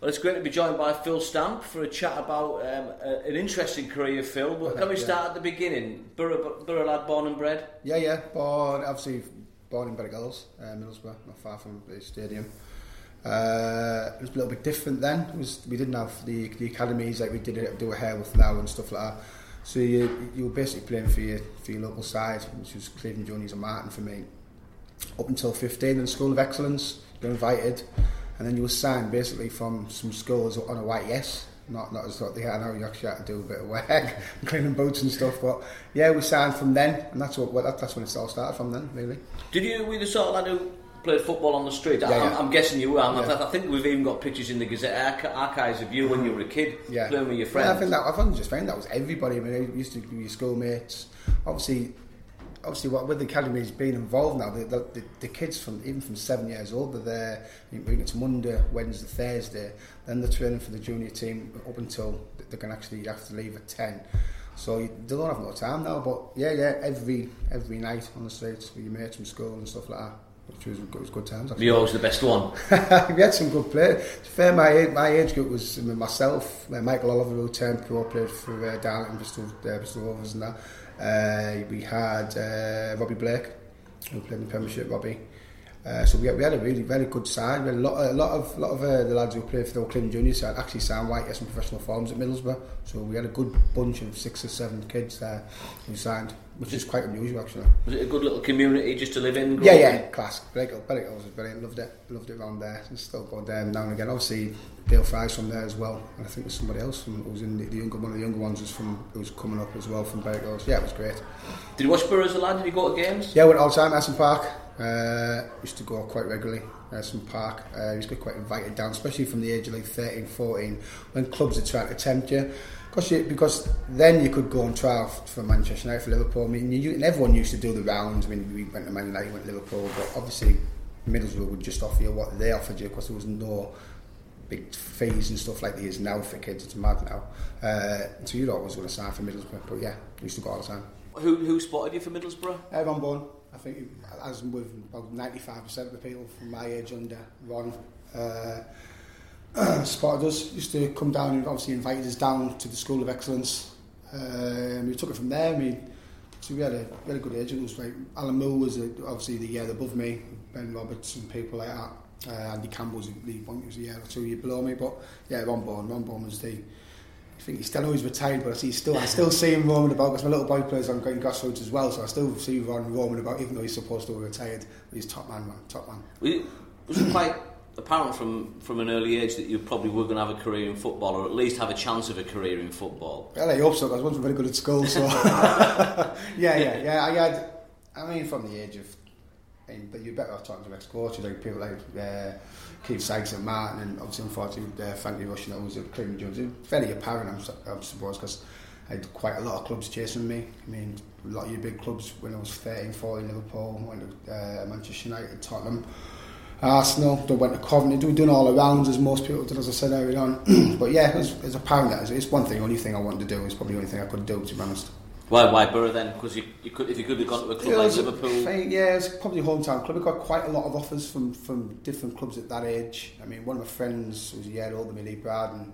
Well, it's great to be joined by Phil Stamp for a chat about um, a, an interesting career, Phil. But can we start at the beginning? Borough, Borough lad, born and bred? Yeah, yeah. Born, obviously, born in Berwick uh, Middlesbrough, not far from the stadium. Uh, it was a little bit different then. It was, we didn't have the, the academies like we did do a hair with now and stuff like that. So you, you were basically playing for your, for your local side, which was Cleveland Juniors and Martin for me. Up until 15 in the School of Excellence, you're invited and then you were signed basically from some schools on a YTS. Not not as what they are now you actually had to do a bit of work cleaning boats and stuff but yeah we signed from then. And that's what that's when it all started from then really. Did you were the sort of lad who played football on the street? Yeah, I'm, yeah. I'm guessing you were. Yeah. I think we've even got pictures in the Gazette archives of you when you were a mm-hmm. kid yeah. playing with your friends well, I think that I think just found that was everybody. I mean I used to be your schoolmates. Obviously obviously what with the academy has been involved now, the, the, the kids from even from seven years old they're there. It's Monday, Wednesday, Thursday. Then they're training for the junior team up until they can actually have to leave at ten. So they don't have no time now. But yeah, yeah, every every night on the streets with your mates from school and stuff like that. Which was, was good times. You're always the best one. we had some good players. To fair, my my age group was myself, uh, Michael Oliver, who turned pro, played for uh, Darlington, Bristol, uh, Bristol Rovers and that. Uh, we had uh, Robbie Blake, who played in the Premiership. Robbie. Uh, so we had, we had a really very good side. We had a lot, a lot of lot of uh, the lads who played for the Oakland Junior side actually signed white as some professional forms at Middlesbrough. So we had a good bunch of six or seven kids there who signed, which is quite unusual actually. Was it a good little community just to live in? Yeah, yeah, class. Berwick, Berwick was brilliant. Loved it, loved it around there. And still go there now and again. Obviously, Dael Fry's from there as well, and I think there's somebody else from who was in the, the younger one of the younger ones was from who was coming up as well from Berwick. Yeah, it was great. Did you watch Borough as a lad? Did you go to games? Yeah, I went all the time. Ayresome Park. Uh, used to go quite regularly. Ayresome Park. Uh, used to get quite invited down, especially from the age of like 13, 14, when clubs are trying to tempt you. Because, you, because then you could go and trial for Manchester United, for Liverpool. I mean, you, everyone used to do the rounds. I mean, we went to Man United, went to Liverpool, but obviously Middlesbrough would just offer you what they offered you because there was no big fees and stuff like there is now for kids. It's mad now. Uh, so you'd always want to sign for Middlesbrough, but yeah, used to go all the time. Who, who spotted you for Middlesbrough? Uh, Ron Bourne. I think, as with about 95% of the people from my age under, Ron uh, spotted us. Used to come down and obviously invited us down to the School of Excellence. And we took it from there. Mean, so we had a very good agent. It was like Alan Moore was a, obviously the year above me, Ben Roberts and people like that. Uh, Andy Campbell was the one was a year or two year below me, but yeah, Ron Bourne. Ron Bourne was the. I think he's still always retired, but I see still I still see him roaming about because my little boy plays on Green Crossroads as well, so I still see Ron roaming about, even though he's supposed to be retired. He's top man, man, top man. Was it quite apparent from from an early age that you probably were going to have a career in football, or at least have a chance of a career in football? Well, I hope so. I wasn't very good at school, so yeah, yeah, yeah. I had. I mean, from the age of and, but you're better off talking to ex-coaches like people like uh, Keith Sykes and Martin and obviously unfortunately uh, Frankie Rush and was at Cleveland Jones. Fairly apparent I'm, I'm supposed because I had quite a lot of clubs chasing me. I mean a lot of your big clubs when I was 13, 14, Liverpool, went to uh, Manchester United, Tottenham, Arsenal, they went to Coventry, they doing all arounds as most people did as I said earlier on. but yeah, it's, it's apparent that it's one thing, only thing I wanted to do, it's probably the only thing I could do to be honest. Why, why Borough then? Because you, you could, if you could have gone to a club like Liverpool. Yeah, it's probably hometown club. We got quite a lot of offers from, from different clubs at that age. I mean, one of my friends was a year older than me, Lee Braden.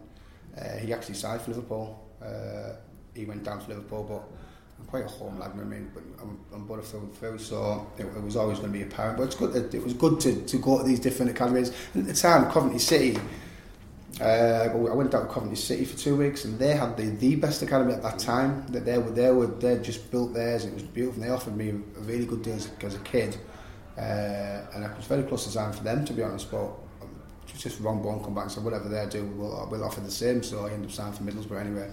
Uh, he actually signed for Liverpool. Uh, he went down to Liverpool, but quite a home lad. I mean, I'm, I'm Borough through so it, it was always going to be apparent. But it's good. It, it was good to, to go to these different academies. And at the time, Coventry City uh, I went down to Coventry City for two weeks, and they had the, the best academy at that time. That they were they were they just built theirs. It was beautiful. And they offered me a really good deal as, as a kid, uh, and I was very close to signing for them to be honest. But just Ron Bourne come back said whatever they do, we'll, we'll offer the same. So I ended up signing for Middlesbrough anyway.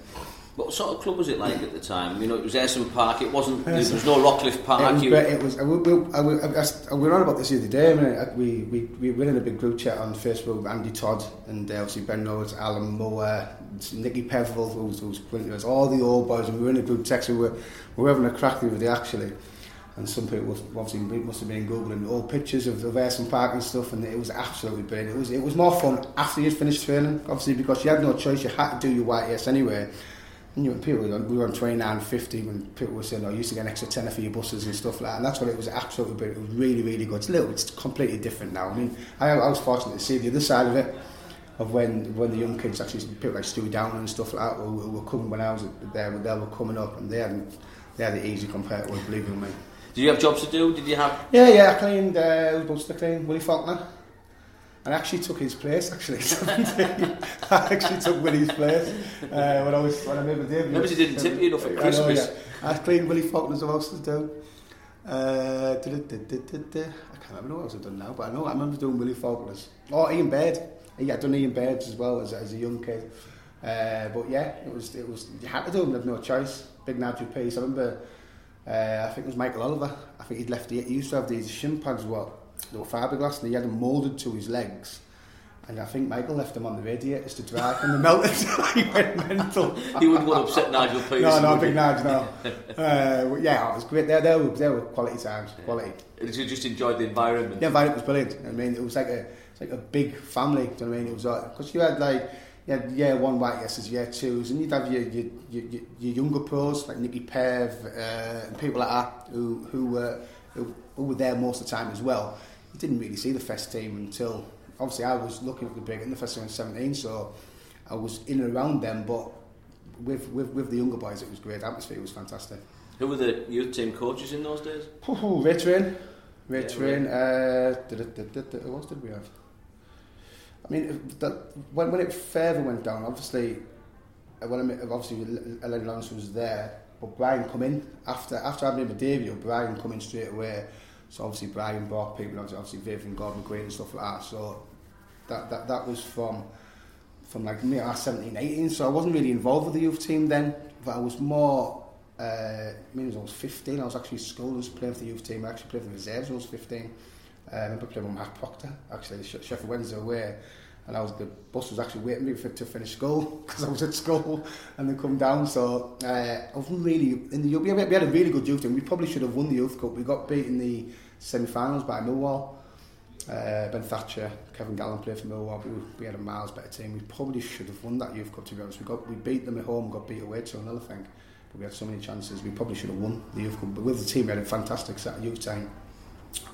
What sort of club was it like at the time? You know, it was Ayresome Park. It wasn't. There was no Rockliffe Park. Was. It was I, we, I, I, we were on about this the other day. I mean, we, we, we were in a big group chat on Facebook with Andy Todd and uh, obviously Ben Rhodes, Alan Moore, Nicky Peverill, who was, who was all the old boys, and we were in a group text. We were, we were having a crack with it actually. And some people obviously must have been googling old pictures of, of Ayresome Park and stuff, and it was absolutely brilliant. It was it was more fun after you'd finished training, obviously because you had no choice. You had to do your YTS anyway. And you people, we were on 29.50 when people were saying, oh, you used to get an extra tenner for your buses and stuff like that. And that's what it was absolutely brilliant. It was really, really good. It's a little, it's completely different now. I mean, I, I was fortunate to see the other side of it, of when when the young kids actually, people like Stu Down and stuff like that, were, were coming when I was there, they were coming up and they hadn't, they had it easy compared to believe me. Did you have jobs to do? Did you have? Yeah, yeah, I cleaned, uh, was to clean Willie Falconer. I actually took his place. Actually, I actually took Willie's place uh, when I was when I made my debut. He didn't tip you enough at Christmas. I, know, yeah. I cleaned Willie Falconer's house to do. Uh, I can't remember what else I've done now, but I know I remember doing Willie Falconer's. Oh, Ian Baird. Yeah, I'd done Ian Baird's as well as, as a young kid. Uh, but yeah, it was it was you had to do them. There's no choice. Big Nigel piece. I remember. Uh, I think it was Michael Oliver. I think he'd left. The, he used to have these shin pads. What they were fiberglass and he had them moulded to his legs. And I think Michael left them on the radiators to dry and they melted. he went mental. he wouldn't want to upset Nigel Pearson. No, no, big Nigel, no. uh, yeah, it was great. They, they, were, they were quality times, quality. And you just enjoyed the environment? The environment was brilliant. I mean, it was like a, it's like a big family. Do you know what I mean? It was like, because you had like you had year one white yeses, year twos, and you'd have your your, your, your younger pros like Nicky Pev uh, and people like that who who were who, who were there most of the time as well didn't really see the first team until obviously I was looking at the big in the first team in 17, so I was in and around them, but with, with, with the younger boys, it was great. atmosphere was fantastic. Who were the youth team coaches in those days? Ray Train. Ray yeah, Train. Uh, who else did we have? I mean, the, when, when it further went down, obviously, when I, obviously Ellen Lawrence was there, but Brian come in after after having my debut. Brian come in straight away so obviously Brian brought people, obviously Viv and Gordon McQueen and stuff like that. So that that, that was from from like me, I was 17, 18. So I wasn't really involved with the youth team then, but I was more. Uh, I mean, I was 15. I was actually at school, I was playing for the youth team. I actually played for the reserves I was 15. Uh, I playing with Mark Proctor, actually, Sheffield Wednesday away. And I was the bus was actually waiting for me to finish school because I was at school and then come down. So uh, I wasn't really in the youth. We had a really good youth team. We probably should have won the youth cup. We got beat in the semi-finals by Millwall. Uh, ben Thatcher, Kevin Gallen played for Millwall. We, we had a miles better team. We probably should have won that youth cup. To be honest, we got we beat them at home, got beat away to another thing. But we had so many chances. We probably should have won the youth cup. But with the team, we had a fantastic set youth time.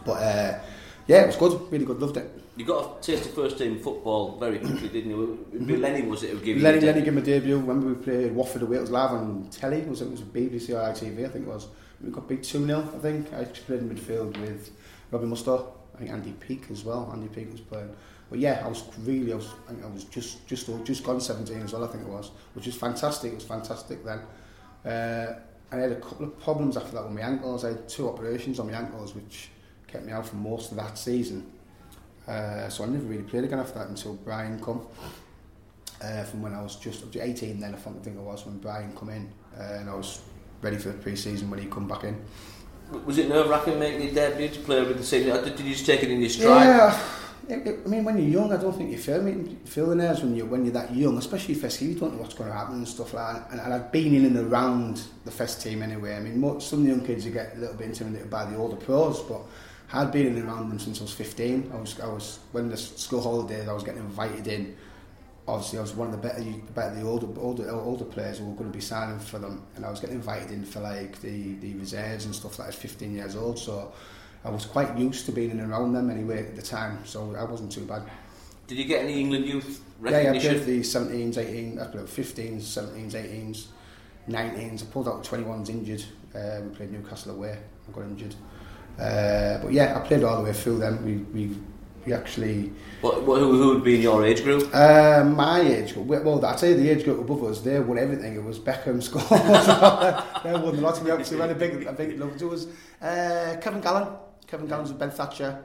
But uh, yeah, it was good. Really good. Loved it. You got a taste of first team football very quickly, didn't you? Mm-hmm. Lenny was it who gave Lenny, you Lenny gave me debut. Remember we played Watford away. It was live on telly. Was it was BBC or ITV? I think it was. We got beat two 0 I think. I played in midfield with Robbie Mustoe. I think Andy Peake as well. Andy Peake was playing. But yeah, I was really, I was, I I was just, just, just gone 17 as well. I think it was, which was fantastic. It was fantastic then. Uh, I had a couple of problems after that with my ankles. I had two operations on my ankles, which kept me out for most of that season. Uh, so I never really played again after that until Brian come. Uh, from when I was just up to 18 then I think I was when Brian come in uh, and I was ready for the pre-season when he come back in. Was it nerve-wracking making your debut to play with the same? Did you just take it in your stride? Yeah. It, it, I mean, when you're young, I don't think you feel, I mean, feel the nerves when you're when you're that young, especially first you don't know what's going to happen and stuff like that. And, and I've been in and around the first team anyway. I mean, most, some of the young kids you get a little bit intimidated by the older pros, but I'd been in them since I was 15. I was, I was when the school holidays, I was getting invited in. Obviously, I was one of the better, better the older, older, older players who were going to be signing for them, and I was getting invited in for like the, the reserves and stuff like that. 15 years old, so I was quite used to being in and around them anyway at the time, so I wasn't too bad. Did you get any England youth recognition? Yeah, yeah I played the 17s, 18s, I played 15s, 17s, 18s, 19s. I pulled out 21s injured. Uh, we played Newcastle away. I got injured. Uh, but yeah, I played all the way through Then We, we, we actually. What, what, who, who would be in your age group? Uh, my age group. Well, I'd say the age group above us, they won everything. It was Beckham, Scholes. they won a lot. We actually had a big, a big love. It was uh, Kevin Gallen. Kevin Gallen was Ben Thatcher.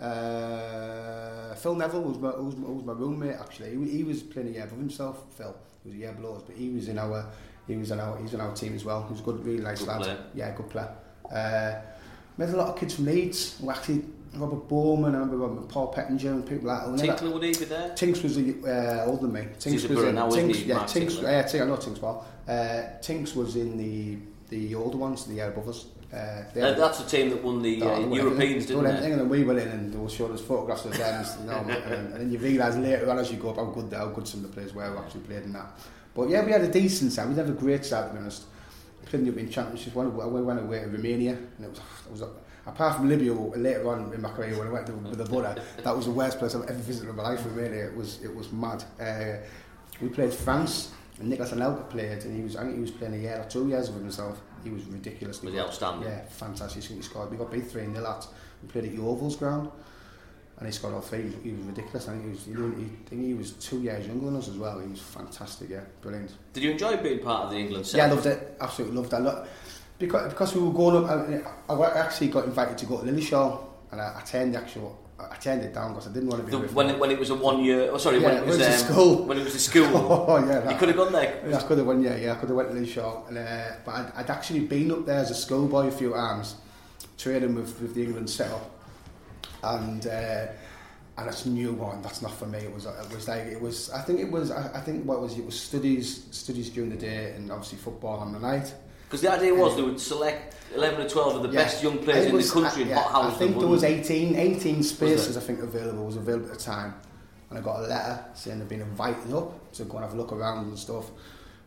Uh, Phil Neville was my, was, my, was my roommate actually. He, he was playing a year above himself. Phil he was a year below us, but he was in our he was in our he's in our team as well. He was a good, really nice good lad. Player. Yeah, good player. Uh, met a lot of kids from Leeds. Who actually Robert Bowman, I remember Paul Pettinger and people like that. Tinkler would he be there? Tinks was uh, older than me. Tinks was in, now, Tinks, he, yeah, Tinks, yeah, Tinks, I know Tinks well. Uh, Tinks was in the the older ones, the year above us. Uh, uh, that's the team that won the uh, Europeans, didn't they? And then we went in and they were showing us photographs of them, you know, and, and then you realise later on as you go up how good, how good some of the players were who actually played in that. But yeah, we had a decent side. We had a great side, to be honest. In the European Championships. We went away to Romania, and it was, it was apart from Libya later on in my career when I went to, with the Buddha, that was the worst place I've ever visited in my life. Romania, it was it was mad. Uh, we played France, and Nicolas Anelka played, and he was I think he was playing a year or two years with himself. He was ridiculous. Was outstanding? Yeah, fantastic. He scored. We got beat three 0 at. We played at Yeovils ground and he scored all three. He was, ridiculous. I think he was, he, he, he was two years younger than us as well. He was fantastic. Yeah, brilliant. Did you enjoy being part of the England? Set? Yeah, I loved it. Absolutely loved it. Look, because because we were going up. I, I actually got invited to go to Lilleshall, and I, I turned the actual. I turned it down because I didn't want to be the, when it, when it was a one year. Oh, sorry, yeah, when it was, when um, school. When it was a school. oh yeah, that, you could have gone there. Yeah, I could have went. Yeah, yeah, I could have went to Lilleshall, and uh, but I'd, I'd actually been up there as a schoolboy a few times, training with, with the England setup, and. Uh, and it's new one. That's not for me. It was. It was like it was. I think it was. I, I think what was it was studies, studies during the day, and obviously football on the night. Because the idea was um, they would select 11 or 12 of the yeah, best young players was, in the country uh, yeah, I think there was 18, 18 spaces I think available was available at the time, and I got a letter saying they'd been invited up to go and have a look around and stuff.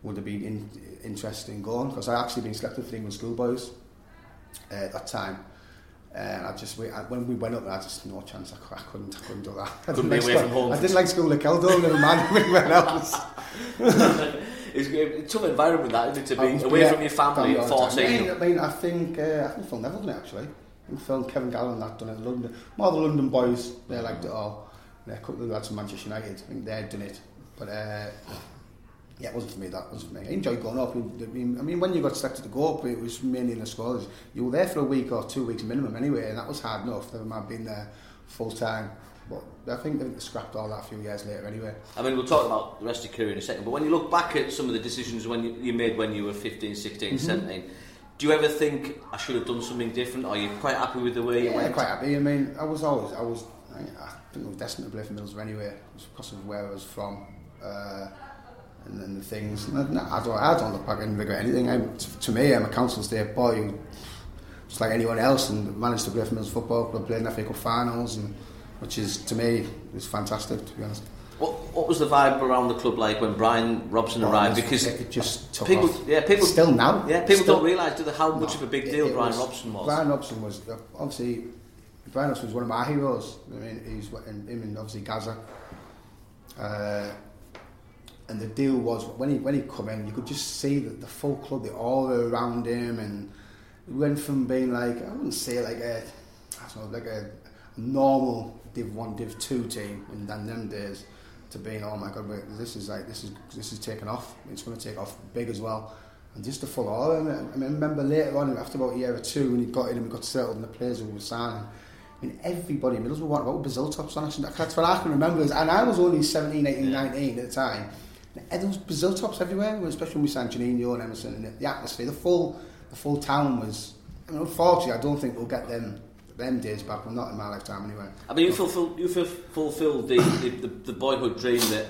Would have been in, interesting going because I actually been selected for the England schoolboys uh, at that time. And I just I, when we went up there, I just no chance. I, I couldn't. I couldn't do that. I couldn't be away school, from home. I didn't like school at Keldon and man when else. it's, it's a tough environment that isn't it, to be away from your family at 14. I mean, I, mean, I think uh, I think Phil Neville done it actually. I think Phil Kevin Gallen that done it London. More the London boys, they liked it all. And a couple of lads from Manchester United, I think they'd done it. But uh, yeah, it wasn't for me. That wasn't for me. I enjoyed going up. I mean, I mean, when you got selected to go up, it was mainly in the squad. You were there for a week or two weeks minimum anyway, and that was hard enough. Never mind being there full time. But I think they scrapped all that a few years later anyway. I mean, we'll talk about the rest of your career in a second. But when you look back at some of the decisions when you, you made when you were 15, 16, mm-hmm. 17, do you ever think I should have done something different? Are you quite happy with the way yeah, you went? quite happy. I mean, I was always, I was, I, I think I was destined to play for Middlesbrough anyway, because of where I was from. Uh, and, and the things. No, I don't. I don't look back and regret anything. I'm, to me, I'm a council state boy who, just like anyone else, and managed to play for Mills Football Club, played in FA Cup finals, and which is to me is fantastic. To be honest. What, what was the vibe around the club like when Brian Robson oh, arrived? Because it just took people, off. yeah, people still now, yeah, people still, don't realise do they, how much no, of a big deal Brian was, Robson was. Brian Robson was uh, obviously Brian Robson was one of my heroes. I mean, he's in, him and obviously Gazza. Uh, and the deal was when he when he come in, you could just see that the full club, they all were around him, and it went from being like I wouldn't say like a I don't know like a normal Div One, Div Two team in then them days to being oh my god, this is like this is this is taking off. It's going to take off big as well. And just the full awe. I, mean, I remember later on, after about a year or two, when he got in and we got settled, and the players who were signing. I mean, everybody in Middlesbrough wanted about Brazil tops on. That's what I can remember. And I was only 17, 18, 19 at the time. There was Brazil tops everywhere, especially when we signed Juninho and Emerson, and the atmosphere, the full, the full town was. I mean, unfortunately, I don't think we'll get them them days back, but not in my lifetime anyway. I mean, you fulfilled you fulfilled the, the, the, the boyhood dream that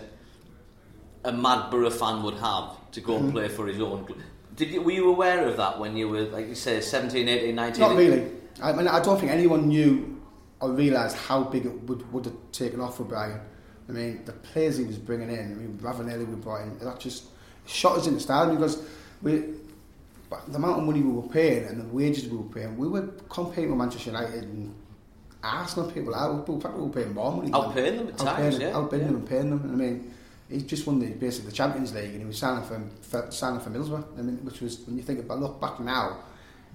a mad Borough fan would have to go and mm-hmm. play for his own. Did you, were you aware of that when you were, like you say, 17, 18, 19? Not really. I mean, I don't think anyone knew or realised how big it would, would have taken off for Brian. I mean, the players he was bringing in, I mean, Ravanelli we brought in, that just shot us in the stadium because we, the amount of money we were paying and the wages we were paying, we were competing with Manchester United and Arsenal people out. In fact, we were paying more money. Outpaying them at times, yeah. Outpaying yeah. them and paying them. And I mean, he just won the basically the Champions League and he was signing for, for signing for Middlesbrough. I mean, which was when you think about look back now,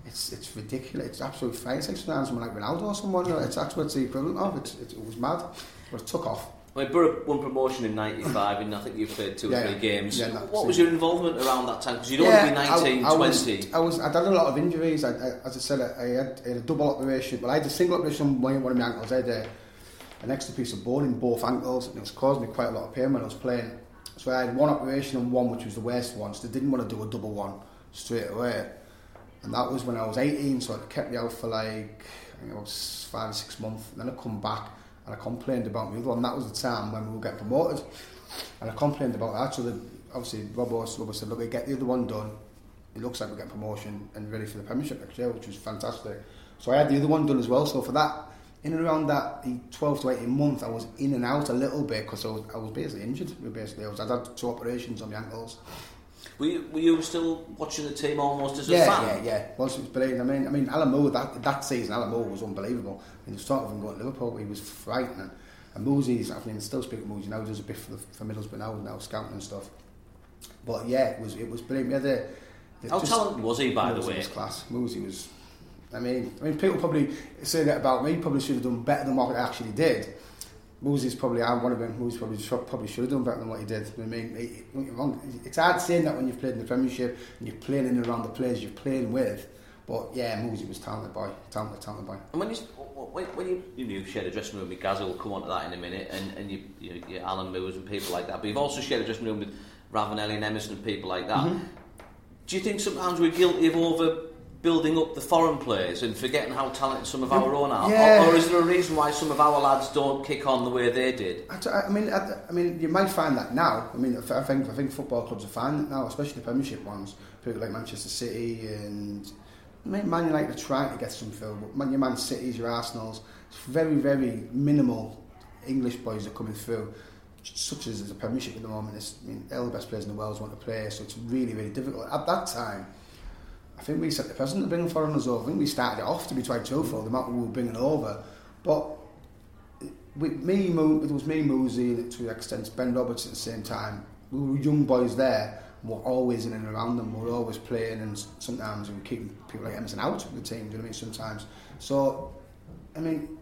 it's it's ridiculous. It's absolutely fine. It's like someone like Ronaldo or someone. It's that's what it's the equivalent of. It's, it, it was mad, but it took off I mean, Borough won promotion in '95, and I think you played two or Yeah, three games. Yeah, what was your involvement around that time? Because you'd only be 19, I, I 20. Was, I was. I'd had a lot of injuries. I, I, as I said, I, had, I had a double operation. Well, I had a single operation on one one of my ankles. I had a, an extra piece of bone in both ankles, and it was causing me quite a lot of pain when I was playing. So I had one operation and one, which was the worst one. So they didn't want to do a double one straight away. And that was when I was 18, so it kept me out for like I think it was five or six months. And then I come back and I complained about my other one. That was the time when we were getting promoted. And I complained about that. So the, obviously, Robbo, Robbo said, look, we get the other one done. It looks like we're getting promotion and ready for the Premiership next year, which was fantastic. So I had the other one done as well. So for that, in and around that 12 to 18 months, I was in and out a little bit because I was, I was basically injured. Basically, I was, I'd had two operations on my ankles. Were you, were you still watching the team almost as a yeah, fan? Yeah, yeah, Once it was brilliant. I mean, I mean, Alan Moore that that season, Alan Moore was unbelievable. I mean, the start of him going to Liverpool, he was frightening. And Moosey's, I mean, still speaking Moosey now, does a bit for, the, for Middlesbrough now, now scouting and stuff. But yeah, it was it was brilliant. We had the, the How talented was he, by the way? was class. Moosey was. I mean, I mean, people probably say that about me. Probably should have done better than what I actually did. Moosey's probably I'm one of them. Moosey probably should, probably should have done better than what he did. I mean, it, it, it's hard saying that when you've played in the Premiership and you're playing in and around the players you're playing with. But yeah, Moosey was talented boy, talented, talented boy. And when you when, when you you, know, you've shared a dressing room with Gazza, we'll come on to that in a minute, and, and you, you, you Alan Moores and people like that. But you've also shared a dressing room with Ravanelli and Emerson and people like that. Mm-hmm. Do you think sometimes we're guilty of over building up the foreign players and forgetting how talented some of our own are? Yeah. Or, or is there a reason why some of our lads don't kick on the way they did? I, I mean, I, I mean, you might find that now. I mean, I think I think football clubs are finding it now, especially the Premiership ones. People like Manchester City and Man United are trying to get some through, but Man, your Man Cities, your Arsenals, it's very, very minimal English boys are coming through. Such as the Premiership at the moment, it's, I mean, all the best players in the world want to play, so it's really, really difficult. At that time, I think we set the precedent to bring foreigners over. I think we started it off to be trying to for the amount we were bringing over. But with me, Mo, it was me, Moosey, to an extent, Ben Roberts at the same time. We were young boys there. and We're always in and around them. We We're always playing, and sometimes we were keeping people like Emerson out of the team. Do you know what I mean? Sometimes. So, I mean,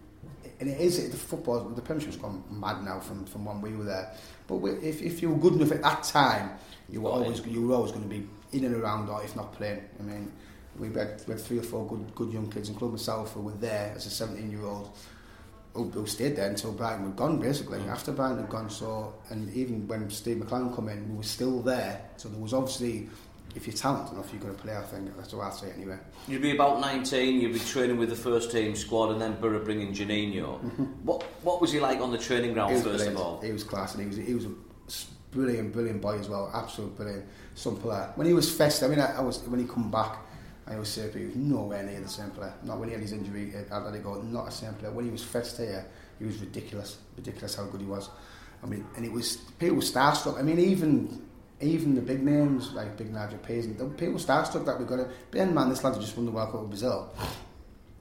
and it is the football. The Premiership's gone mad now from, from when we were there. But we, if, if you were good enough at that time, you were always you were always going to be in and around, or if not playing. I mean, we had, we had three or four good good young kids, including myself, who were there as a 17 year old. Who, who stayed there until Brighton were gone, basically. Mm. After Brighton had gone, so and even when Steve McClaren come in, we were still there. So there was obviously, if you're talented enough, you're going to play. I think that's what I say anyway. You'd be about 19, you'd be training with the first team squad, and then Borough bringing Juninho. Mm-hmm. What what was he like on the training ground, first brilliant. of all? He was class and he was he was a brilliant, brilliant boy as well. Absolute brilliant, some player. When he was festive, I mean, I, I was when he come back, I always say he was nowhere near the same player. Not when he had his injury at Atletico, go, not a same player. When he was fest here, he was ridiculous, ridiculous how good he was. I mean, and it was people were starstruck. I mean, even even the big names like Big Nigel Pays and people were starstruck that we're gonna. Ben man, this lad just won the World Cup with Brazil,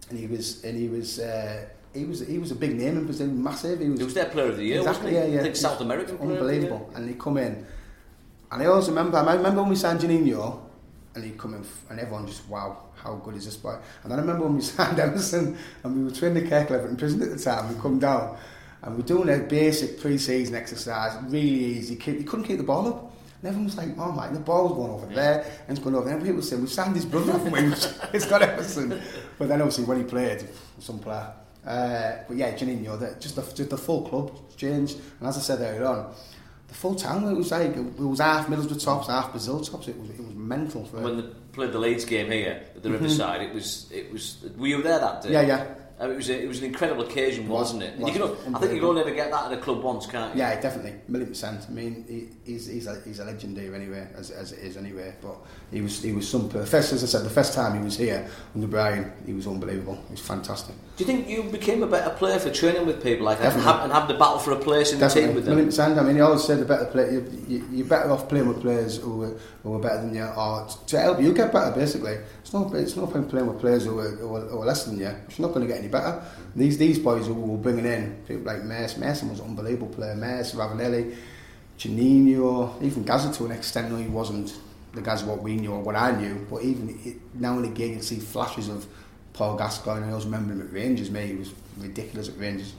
and he was and he was. Uh, he was he was a big name in Brazil, massive. He was He was their player of the year, Exactly, yeah, yeah. I think South American player of the year. Unbelievable. And he come in. And I always remember, I remember when we signed Juninho, and he come in, and everyone just, wow, how good is this boy? And I remember when we signed Emerson, and we were training the Kirklevington prison at the time, we come down, and we're doing a basic pre-season exercise, really easy. He couldn't keep the ball up. And everyone was like, oh my, the ball's going over there, and it's going over there. And people were saying, we've signed his brother him. it's got Emerson. But then obviously when he played, some player. Uh, but yeah, Juninho, the, just, the, just the full club changed. And as I said earlier on, the full town, it was like, it was half Middlesbrough tops, half Brazil tops. It was, it was mental. For, When they played the Leeds game here at the Riverside, it was it was. Were you there that day? Mm-hmm. Yeah, yeah. Uh, it was a, it was an incredible occasion, wasn't it? You can, I think you can only ever get that at a club once, can't you? Yeah, definitely, million percent. I mean, he, he's he's a, he's a legend here anyway, as, as it is anyway. But he was he was some first, as I said, the first time he was here under Brian, he was unbelievable. He was fantastic. Do you think you became a better player for training with people like that and have, and have the battle for a place in the team Definitely, with them? percent. I mean, he always said the better play, you, you, you're better off playing with players who are, who are better than you, or to help you get better. Basically, it's no it's no point playing with players who are, who are, who are less than you. You're not going to get any better. These these boys who we're bringing in, people like Mason, Mason was an unbelievable player. Mason, Ravanelli, Juninho, even Gazza to an extent. No, he wasn't the guys what we knew or what I knew, but even it, now and again you see flashes of Paul Gascoigne. I always remember him at Rangers. Mate, he was ridiculous at Rangers.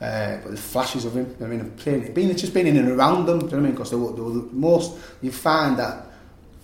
Uh, but the flashes of him, I mean, playing, being just being in and around them, do you know what I mean? Because they were, they were the most, you find that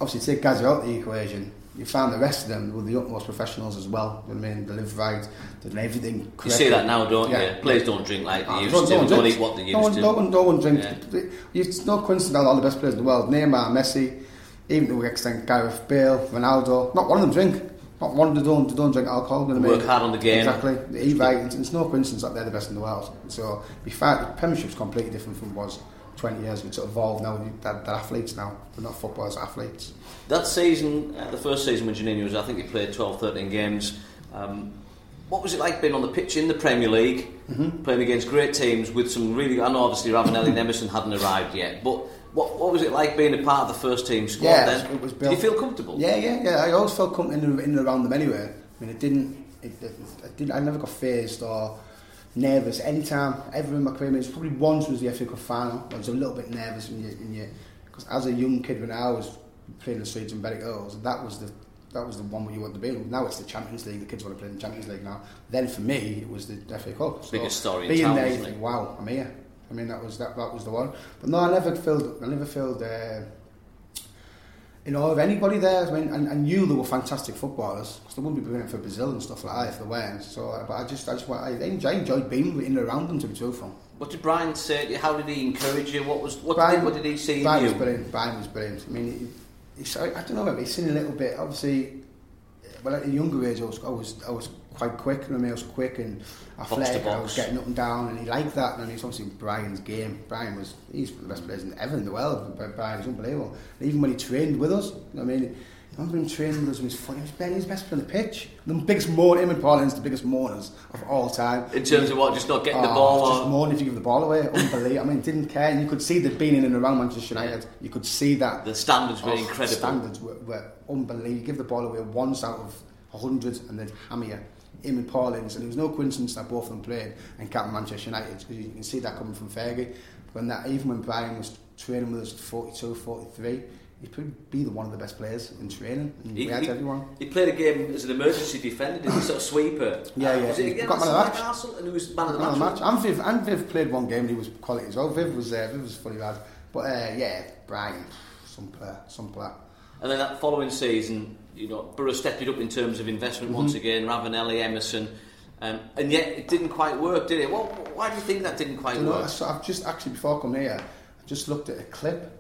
obviously take Gazza out the equation, you found the rest of them were the utmost professionals as well. You know what I mean? They live right, they do everything correctly. You see that now, don't Yeah. you? Players don't drink like they Oh, used don't- to. don't Don't, eat what they used no one, to. No one, no one drink. Yeah. It's no coincidence that all the best players in the world, Neymar, Messi, even to an extent Gareth Bale, Ronaldo, not one of them drink. Not one of them don't, they don't drink alcohol. You know what I Work hard on the game. Exactly. They eat right. It's, it's no coincidence that they're the best in the world. So, be fair, the Premiership's completely different from what was 20 years. It's evolved now. They're, they're athletes now. They're not footballers, athletes. That season, uh, the first season with Juninho was, I think he played 12, 13 games. Um, what was it like being on the pitch in the Premier League, Mm-hmm. playing against great teams with some really? I know obviously Ravanelli and Emerson hadn't arrived yet, but what what was it like being a part of the first team squad? Yeah, then? it was- was Did you feel comfortable? Yeah, yeah, yeah. I always felt comfortable in, and- in and around them anyway. I mean, it didn't. It, it, it didn't. I never got phased or nervous. Anytime, ever in my career, I mean, it's probably once was the FA Cup final. I was a little bit nervous in your, because as a young kid when I was playing the streets in Berwick Hills, that was the that was the one where you want to be. Now it's the Champions League. The kids want to play in the Champions League now. Then for me, it was the FA Cup. So Biggest story in being town, there, think, wow, I'm here. I mean, that was that. That was the one. But no, I never felt. I never felt. Uh, in awe of anybody there. I mean, and I knew they were fantastic footballers because they wouldn't be playing for Brazil and stuff like that if they weren't. So, uh, but I just, I just, I enjoyed, I enjoyed being in and around them to be truthful. What did Brian say? to you? How did he encourage you? What was what, Brian- did, what did he see Brian in was brilliant. Brian was brilliant. I mean, he, he's, I, I don't know, maybe he's seen a little bit. Obviously, well, at a younger age, I was, I was, I was quite quick. You know, I mean, I was quick and athletic. I was getting up and down, and he liked that. And it's obviously Brian's game. Brian was, he's one of the best players in, ever in the world. Brian is unbelievable. And even when he trained with us, you know what I mean. I remember him training with us, he was funny. He was barely his best player on the pitch. The biggest mourner, him and Paul Ince the biggest mourners of all time. In terms of what, just not getting the Oh, ball Just mourning if you give the ball away. Unbelievable. I mean, didn't care. And you could see that being in and around Manchester United, you could see that. The standards were Oh, incredible. Standards were, were unbelievable. You give the ball away once out of a hundred and they'd hammer you. Him and Paul Ince, and it was no coincidence that both of them played and captain Manchester United because you can see that coming from Fergie. When that, even when Brian was training with us at 42, 43, he'd probably be the one of the best players in training. And He, we had he- everyone. he played a game as an emergency defender, did he sort of sweeper? Yeah, yeah. Was it He got man of the match. And he was man of the Man of match. the match. And Viv, and Viv played one game and he was quality as well. Viv was there. Viv was fully lad. But uh, yeah, Brian, some player, some player. And then that following season, you know, Borough stepped it up in terms of investment Mm-hmm. once again. Ravanelli, Emerson, um, and yet it didn't quite work, did it? Well, why do you think that didn't quite You know, work? so I've just actually before I come here, I just looked at a clip.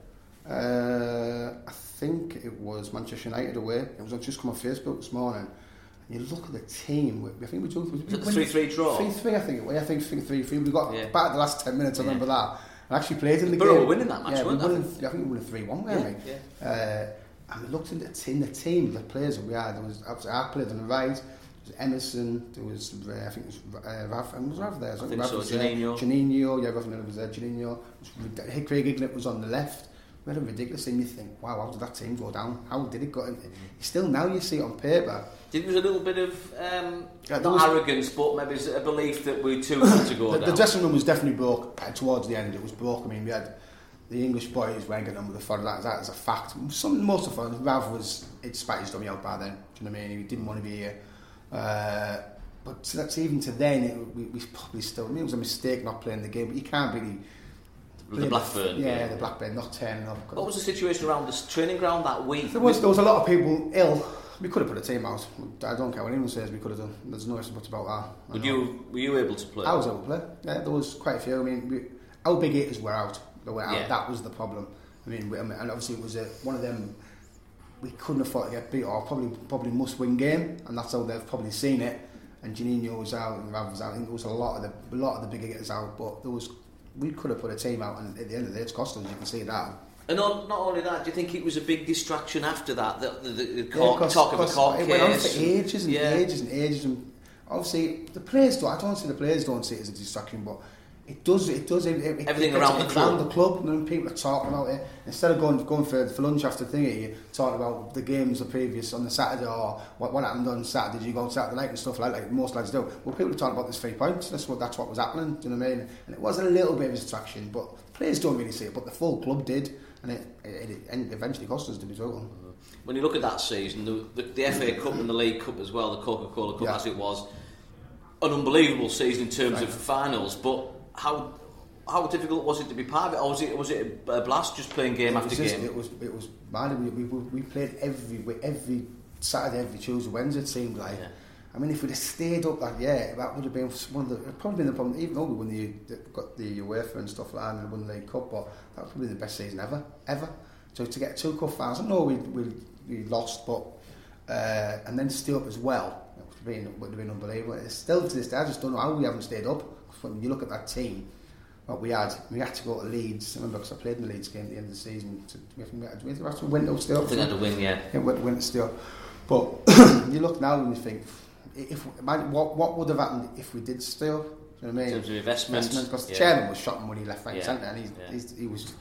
Uh, I think it was Manchester United away. It was just come on Facebook this morning. And you look at the team. we- I think we it the 3-3 draw? Three three, I think. it. I think three three. We got Yeah. back the last ten minutes. I Yeah. remember that. I actually played in the Borough game. were winning that match, Yeah, weren't we won. I think we won three one, weren't Yeah, we? Uh, and we looked in the team. The team, the players that we had. There was obviously I played on the right. There was Emerson. There was uh, I think it was uh, Raf. And was Rav there? I think Rav so, was there. Juninho. Juninho, yeah, Rafa was there. Juninho, was, Craig Hignett was on the left. We had a ridiculous team. You think, wow, how did that team go down? How did it go? Still now you see it on paper. There was a little bit of um, Yeah, was- arrogance, but maybe a belief that we're too good to go The, down. the dressing room was definitely broke uh, towards the end. It was broke. I mean, we had the English boys weren't getting on with the fun. That, that is a fact. Some most of us, Rav was it spat his dummy out by then. Do you know what I mean? He didn't want to be here. Uh, but so that's even to then, it, we, we probably still. I mean, it was a mistake not playing the game, but you can't really. the play Blackburn. yeah, the Blackburn not turning up. What was the situation around this training ground that week? There was there was a lot of people ill. We could have put a team out. I don't care what anyone says. We could have done. There's no ifs buts about that. Would you were you able to play? I was able to play. Yeah, there was quite a few. I mean, we, our big hitters were out. They were out. Yeah. That was the problem. I mean, we, I mean, and obviously it was a, one of them. We couldn't afford to get beat, or probably probably must win game, and that's how they've probably seen it. And Juninho was out, and Rav was out. I think there was a lot of the a lot of the bigger hitters out, but there was we could have put a team out, and at the end of the day, it's cost us. You can see that. And not, not only that, do you think it was a big distraction after that? The, the, the, the Yeah, court, 'cause- talk of 'cause court it went on for ages and yeah. ages and ages and obviously the players don't I don't say the players don't see it as a distraction but it does it does it, it, Everything it, around the club. the club and then people are talking about it instead of going going for, for lunch after thingy you talking about the games the previous on the Saturday or what, what happened on Saturday did you go on Saturday night and stuff like like most lads do well people are talking about this three points that's what that's what was happening do you know what I mean and it was a little bit of a distraction but players don't really see it but the full club did and it, it, it, eventually cost us to be total When you look at that season, the, the, the FA Cup and the League Cup as well, the Coca Cola Cup Yeah. as it was, an unbelievable season in terms Right. of finals. But how how difficult was it to be part of it, or was it was it a blast just playing game it after just, game? It was it was mad. We, we, we played every every Saturday, every Tuesday, Wednesday. It seemed like. Yeah. I mean, if we'd have stayed up that year, that would have been one of the probably been the problem. Even though we won the got the UEFA and stuff like that, and won the League Cup, but that was probably the best season ever, ever. So to get two cup finals, I know we we, we lost, but uh, and then stay up as well, it would have been would have been unbelievable. It's still to this day, I just don't know how we haven't stayed up. When you look at that team, what we had, we had to go to Leeds. I remember because I played in the Leeds game at the end of the season. To, we have to, we have to win to stay up. I think had to win, yeah. Yeah, win, win to stay up. But you look now and you think, if imagine, what what would have happened if we did stay up? Do you know what I mean? In terms of investment, because the yeah. chairman was shot he left, right, Yeah, centre, and he's, yeah. he's, he was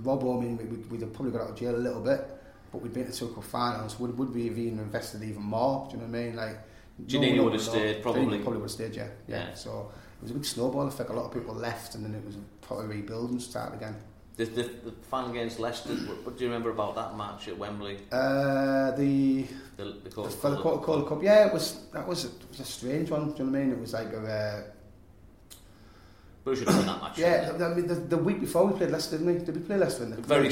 Rob I mean, we, we'd have probably got out of jail a little bit, but we'd been to two cup finals. Would would we have even invested even more? Do you know what I mean? Like Juninho one would have stayed, probably. Probably would have stayed, yeah, yeah. Yeah. So it was a big snowball effect. A lot of people left, and then it was probably rebuild and start again. The, the, the final against Leicester, what, do you remember about that match at Wembley? Uh, the The, the The, Coca-Cola the Coca-Cola Cup, yeah, it was that was a, it was a strange one. Do you know what I mean? It was like a Borough should have won that uh, match. yeah. The, I mean, the, the week before we played Leicester, didn't we? Did we play Leicester? In the? Very,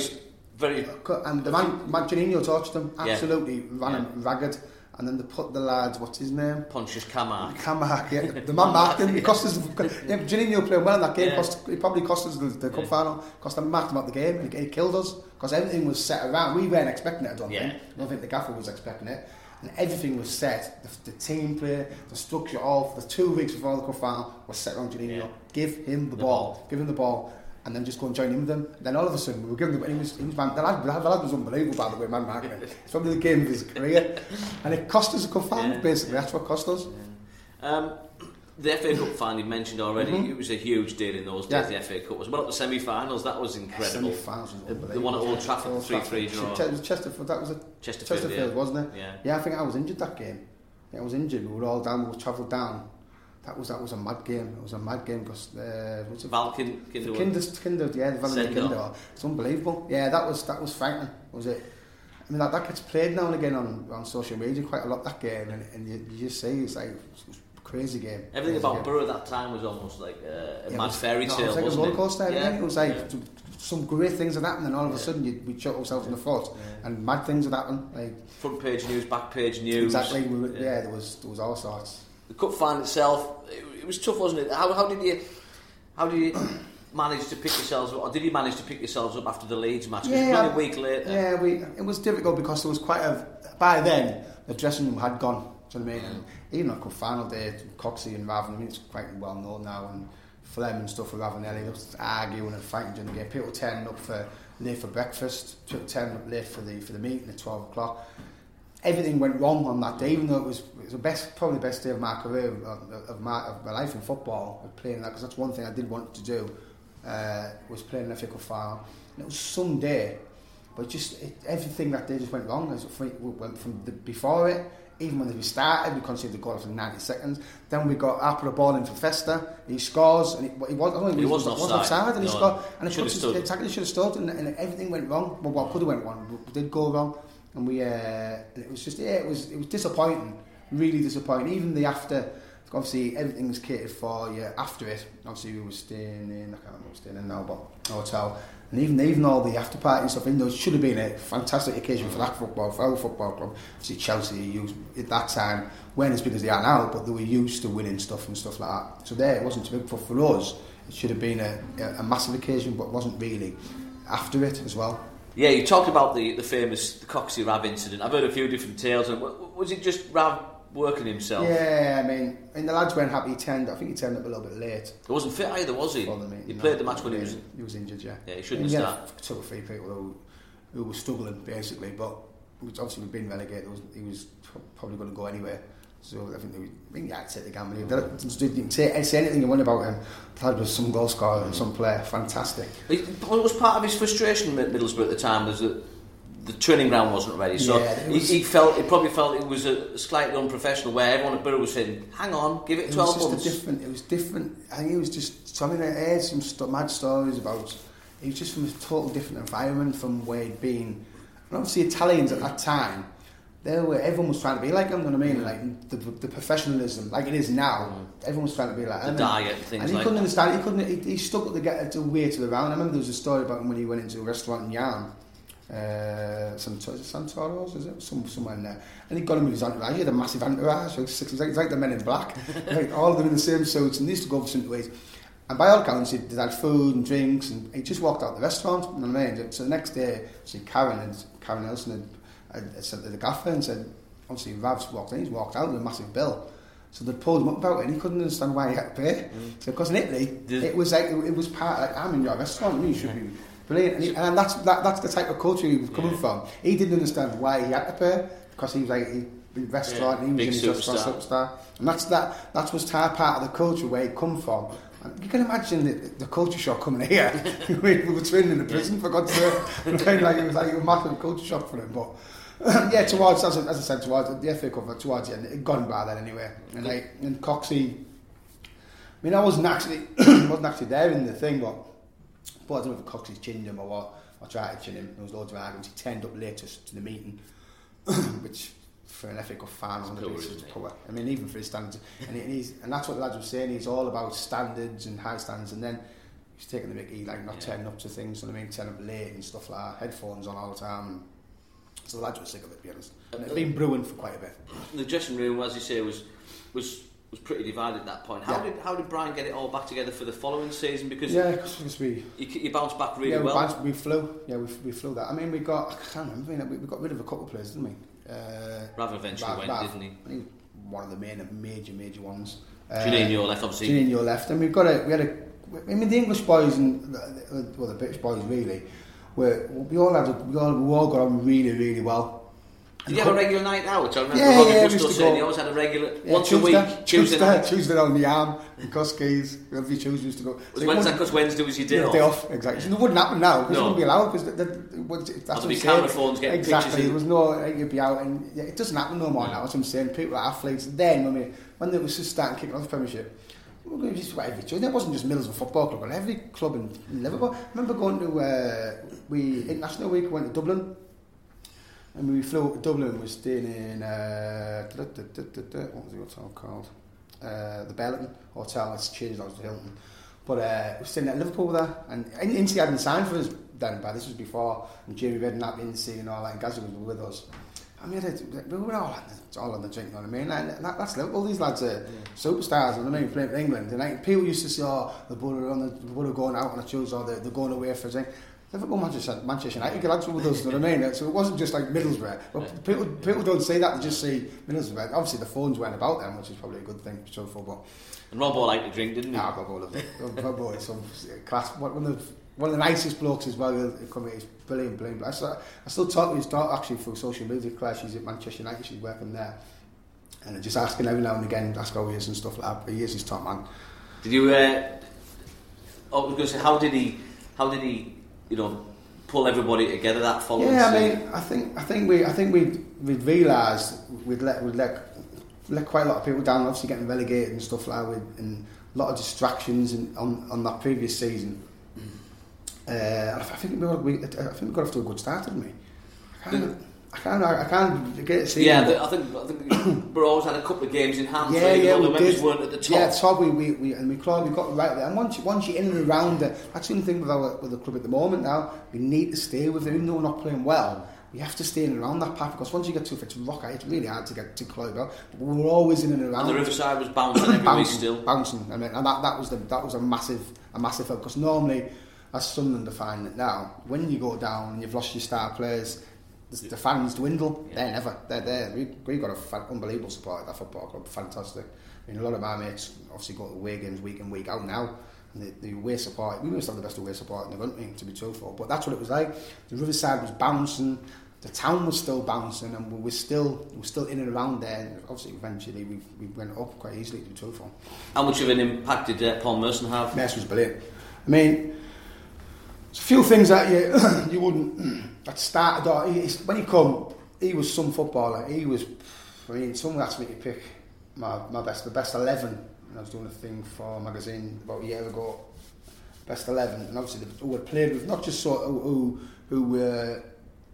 very. and the man, man Juninho torched them Yeah. absolutely, ran him ragged, and then they put the lads. What's his name? Pontus Kåmark. Kamak, yeah. The man marked him. It cost us. Yeah, Juninho playing well in that game. Yeah. Cost, it probably cost us the, the cup Yeah. final. Cost them marked him out the game. and It, it killed us because everything was set around. We weren't expecting it. I don't Yeah. think. I don't think the gaffer was expecting it. And everything was set. The, the team play, the structure, all the two weeks before the cup final was set around Juninho. Yeah. Give him the, The ball. ball. Give him the ball. And then just go and join in with them. Then all of a sudden, we were giving the. He was, he was man, the, lad, the lad was unbelievable, by the way, man marking it. It's probably the game of his career. And it cost us a cup final, Yeah. basically. That's what cost us. Um, the FA Cup final you mentioned already, it was a huge deal in those days, Mm-hmm. Yeah. the FA Cup. was well up to semi-finals, that was incredible. Was The- the one at Old Trafford, Old 3-3 draw. Ch- Chesterfield, that was a Chesterfield, Chesterfield, yeah. wasn't it? Yeah. Yeah, I think I was injured that game. Yeah, I was injured. We were all down. We travelled down. That was that was a mad game. It was a mad game because uh, was it Val Kin- Kinder- Kinder, Kinder, yeah, the Valencia Kinder. It's unbelievable. Yeah, that was that was frightening. Was it? I mean, that, that gets played now and again on, on social media quite a lot. That game, and, and you, you just see it's like it's a crazy game. Everything Crazy about game. Borough at that time was almost like uh, a Yeah, mad was- fairy no, tale, it was like wasn't a roller coaster. everything. It was like yeah. some great things had happened, and all of a Yeah. sudden you, we shot ourselves in the foot, Yeah. and mad things had happened. Like front page news, back page news. exactly, we were, Yeah. yeah. there was there was all sorts. The cup final itself, it, it was tough, wasn't it? How, how did you, how did you manage to pick yourselves up, or did you manage to pick yourselves up after the Leeds match? 'Cause it was Yeah, a week later. Yeah, we it was difficult because there was quite a by then the dressing room had gone. Do you know what I mean? And even on cup final day, Coxey and Raven, I mean it's quite well known now, and Flem and stuff with Ravanelli, they was arguing and fighting during the game. People turning up for late for breakfast, turning up late for the for the meeting at twelve o'clock. Everything went wrong on that day, even though it was, it was the best, probably the best day of my career, of, my, of my life in football, playing that, because that's one thing I did want to do, uh, was playing an FA Cup final. And it was Sunday, but just it, everything that day just went wrong. As from, went from the, before it, even when we started, we conceded a goal after 90 seconds. Then we got put a ball in for Festa. He scores, and it, he was, I don't think wasn't was offside. offside, and he scored. And it should have stood. exactly should have stood, and, and everything went wrong. Well, what could have went wrong did go wrong, and we uh, it was just yeah, it was it was disappointing, really disappointing. Even the after. Obviously, everything was catered for you after it. Obviously, we were staying in, I can't remember staying in now, but hotel. And even even all the after party and stuff, in those should have been a fantastic occasion for that football, for our football club. Obviously, Chelsea used at that time weren't as big as they are now, but they were used to winning stuff and stuff like that. So there, it wasn't too big. But for us, it should have been a, a massive occasion, but wasn't really after it as well. Yeah, you talked about the, the famous the Coxey Rav incident. I've heard a few different tales. And was it just Rab working himself? Yeah, I mean, and the lads weren't happy. He turned, I think he turned up a little bit late. He wasn't fit either, was he? meeting. He No, played the match when he was. he was injured. Yeah, Yeah, he shouldn't have started. Two or three people who, who were struggling basically, but obviously we've been relegated. Was, he was probably going to go anywhere. So I think, they, I think I'd take the gamble. You can say, say anything you want about him. The lad was some goal scorer and some player, fantastic. It, was part of his frustration at Middlesbrough at the time was that the training ground wasn't ready. So Yeah, it he, he felt he probably felt it was a slightly unprofessional. Where everyone at Borough was saying, "Hang on, give it It twelve was just months." a different. It was different. I think it was just. So I mean, I heard some st- mad stories about. He was just from a total different environment from where he'd been. And obviously, Italians at that time they were everyone was trying to be like him. You know what I mean? Like the, the professionalism, like it is now. Everyone was trying to be like The diet, things and he like couldn't that. understand. He couldn't. He, he struggled the get to way to the round. I remember there was a story about him when he went into a restaurant in Yarm. Uh, some Santoro's, is it? Some, somewhere in there. And he got him with his entourage. He had a massive entourage. Like six, like, like the men in black. like all of them in the same suits. And they used to go for some ways. And by all accounts, they had food and drinks. And he just walked out the restaurant. You know what I mean? So the next day, see Karen and Karen Nelson had, had said to the gaffer and said, obviously Rav's walked in. He's walked out with a massive bill. So they pulled him up about it, and he couldn't understand why he had to pay. Mm. So because in Italy, Did- it was like it, it was part. Like I'm in your restaurant, you should be brilliant. And, he, and that's that, that's the type of culture he was coming from. He didn't understand why he had to pay because he was like he, restaurant, Yeah, he was in his restaurant superstar. and that's that. That was part of the culture where he come from. And you can imagine the, the culture shock coming here. we were training in the prison for God's sake. like it was like a massive culture shock for him, but. yeah, towards as I, as I said, towards the FA Cup, uh, towards the end, it gone by then anyway. And like, and Coxey, I mean, I wasn't actually wasn't actually there in the thing, but but I don't know if Coxey's chinned him or what. I tried to chin him. There was loads of arguments. He turned up late to, to the meeting, which for an FA Cup fan on the basis poor. I mean, even for his standards, and, he, and he's and that's what the lads were saying. He's all about standards and high standards, and then he's taking the Mickey, like not Yeah. turning up to things. You know what I mean, turning up late and stuff like that. Headphones on all the time. And, so the lads were sick of it, to be honest. And it's been brewing for quite a bit. The dressing room, as you say, was was was pretty divided at that point. How Yeah. did how did Brian get it all back together for the following season? Because Yeah, because we you, you bounced back really yeah, we, well. bounced- we flew. Yeah, we, we flew that. I mean, we got. I can't remember. We, we got rid of a couple of players, didn't we? Uh, Rav eventually Rav- went, Rav. didn't he? I think one of the main, major, major ones. Uh, Janine left, obviously. Janine left, and we've got a. We had a. I mean, the English boys and the, well, the British boys really. Were, we all had. A, we all we all got on really, really well. Did you have a regular night out? I remember Yeah, Robbie yeah, we Gusto saying he always had a regular Yeah, once Tuesday, a week, Tuesday, Tuesday, night. Tuesday on the arm, in Cuskies, every Tuesday we used to go. So Wednesday because Wednesday was your day yeah, off? day off, exactly. So it wouldn't happen now because No. it wouldn't be allowed because the, the, that's what to be I'm saying. camera phones getting exactly. pictures in. There was no you'd be out and yeah, it doesn't happen no more now. That's what I'm saying. People are athletes. Then when we when it was just starting kicking off the Premiership. We just. It wasn't just Middlesbrough Football Club, but every club in, Liverpool. I remember going to uh, we international week. We went to Dublin, and we flew to Dublin. We staying in uh, da- da- da- da- da- what was the hotel called? Uh, the Belleton Hotel. It's changed now to Hilton. But uh, we were staying at Liverpool there, and In- Incy hadn't signed for us then, but this was before, and Jamie Redknapp, Incy, and all that, and Gazza was with us. I mean, we were all, all on the drink, you know what I mean? And that, that's Liverpool. These lads are superstars, you know what I mean, playing for England. And like, people used to say, oh, the Butter on the, the Butter going out on a Tuesday, or they're, they're going away for a drink. Liverpool, Manchester, Manchester United, lads were with us, you know what I mean? So it wasn't just like Middlesbrough. But people, people don't say that, they just say Middlesbrough. Obviously, the phones weren't about them, which is probably a good thing for football. And Robbo liked to drink, didn't he? Nah, I've got to go with it. My boy, some class. One of the one of the nicest blokes as well. he'll Come here, he's brilliant, brilliant. I still, I still talk to his daughter actually through social media. Claire, she's at Manchester United. She's working there, and I just asking every now and again, ask how he is and stuff like that. But he is his top man. Did you? Uh, I was going to say, how did he? How did he? You know, pull everybody together that following Yeah, I mean, I think I think we I think we we realised we'd let we'd let let quite a lot of people down. Obviously, getting relegated and stuff like that, with, and a lot of distractions in, on on that previous season. Uh, I think we, I think we got off to a good start, didn't we? I can't, I can't, I can't get it. seen, yeah, the, I think I think we're always had a couple of games in hand. yeah, yeah, we did. weren't at the top. Yeah, top. We, we, we and we clawed, we got right there. And once you, once you're in and around it, that's the only thing with our with the club at the moment. Now we need to stay with it, even though we're not playing well. We have to stay in and around that path because once you get to if it's rock, it's really hard to get to claw about. But we're always in and around. and the Riverside was bouncing every week bouncing, still. bouncing. I mean, and that, that was the that was a massive a massive help because normally, as Sunderland define it now, when you go down and you've lost your star players, the, fans dwindle. Yeah. They're never. They're there. We we got a fan, unbelievable support at that football club. Fantastic. I mean, a lot of my mates obviously go to away games week in week out now. And the, the away support, we must have the best away support in the country, to be truthful. But that's what it was like. The Riverside was bouncing, the town was still bouncing, and we were still we were still in and around there. And obviously, eventually, we, we went up quite easily, to be truthful. How much of an impact did uh, Paul Merson have? Mess was brilliant. I mean, there's a few things that you you wouldn't that started. Or he, when he come, he was some footballer. He was. I mean, someone asked me to pick my, my best the best eleven. And I was doing a thing for a magazine about a year ago. Best eleven, and obviously the, who had played with not just sort of who who uh,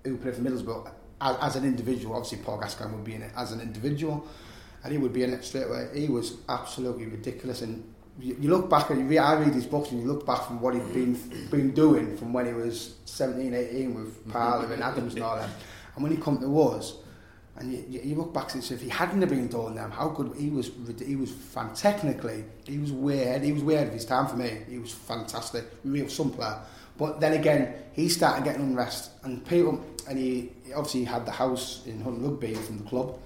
who played for Middlesbrough as, as an individual. Obviously, Paul Gascoigne would be in it as an individual, and he would be in it straight away. He was absolutely ridiculous, and you, you look back and you read, I read his books and you look back from what he'd been been doing from when he was 17, 18 with mm-hmm. Parlour and Adams and all that, and when he come to us. And you, you look back and say, if he hadn't have been doing them, how good he was. He was fan technically. He was way ahead. He was way ahead of his time for me. He was fantastic, real some player. But then again, he started getting unrest, and people, and he obviously had the house in Hutton Rudby from the club.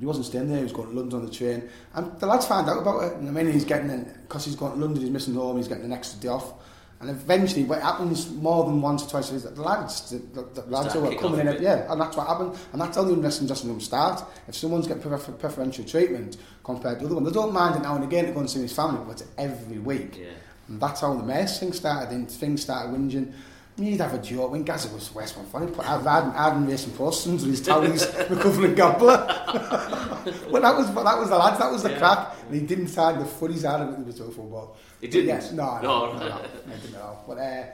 He wasn't staying there. He was going to London on the train, and the lads found out about it. And I mean, he's getting because he's going to London. He's missing home. He's getting an extra day off. And eventually, what happens more than once or twice is that the lads, the, the, the lads who are coming in, yeah, and that's what happened. And that's how the investment from start. If someone's getting prefer- preferential treatment compared to the other one, they don't mind it now and again to go and see his family, but every week. Yeah. And that's how the mess thing started, and things started whinging. You'd have a joke when Gazza was West One funny, but I've had Adam racing postons with his tallies recovering gambler. well, that was that was the lads, that was the Yeah. crack, and he didn't sign the funnies out of it with the football. He didn't? Yes, no, no, No. no, no, no, he didn't at all. But uh,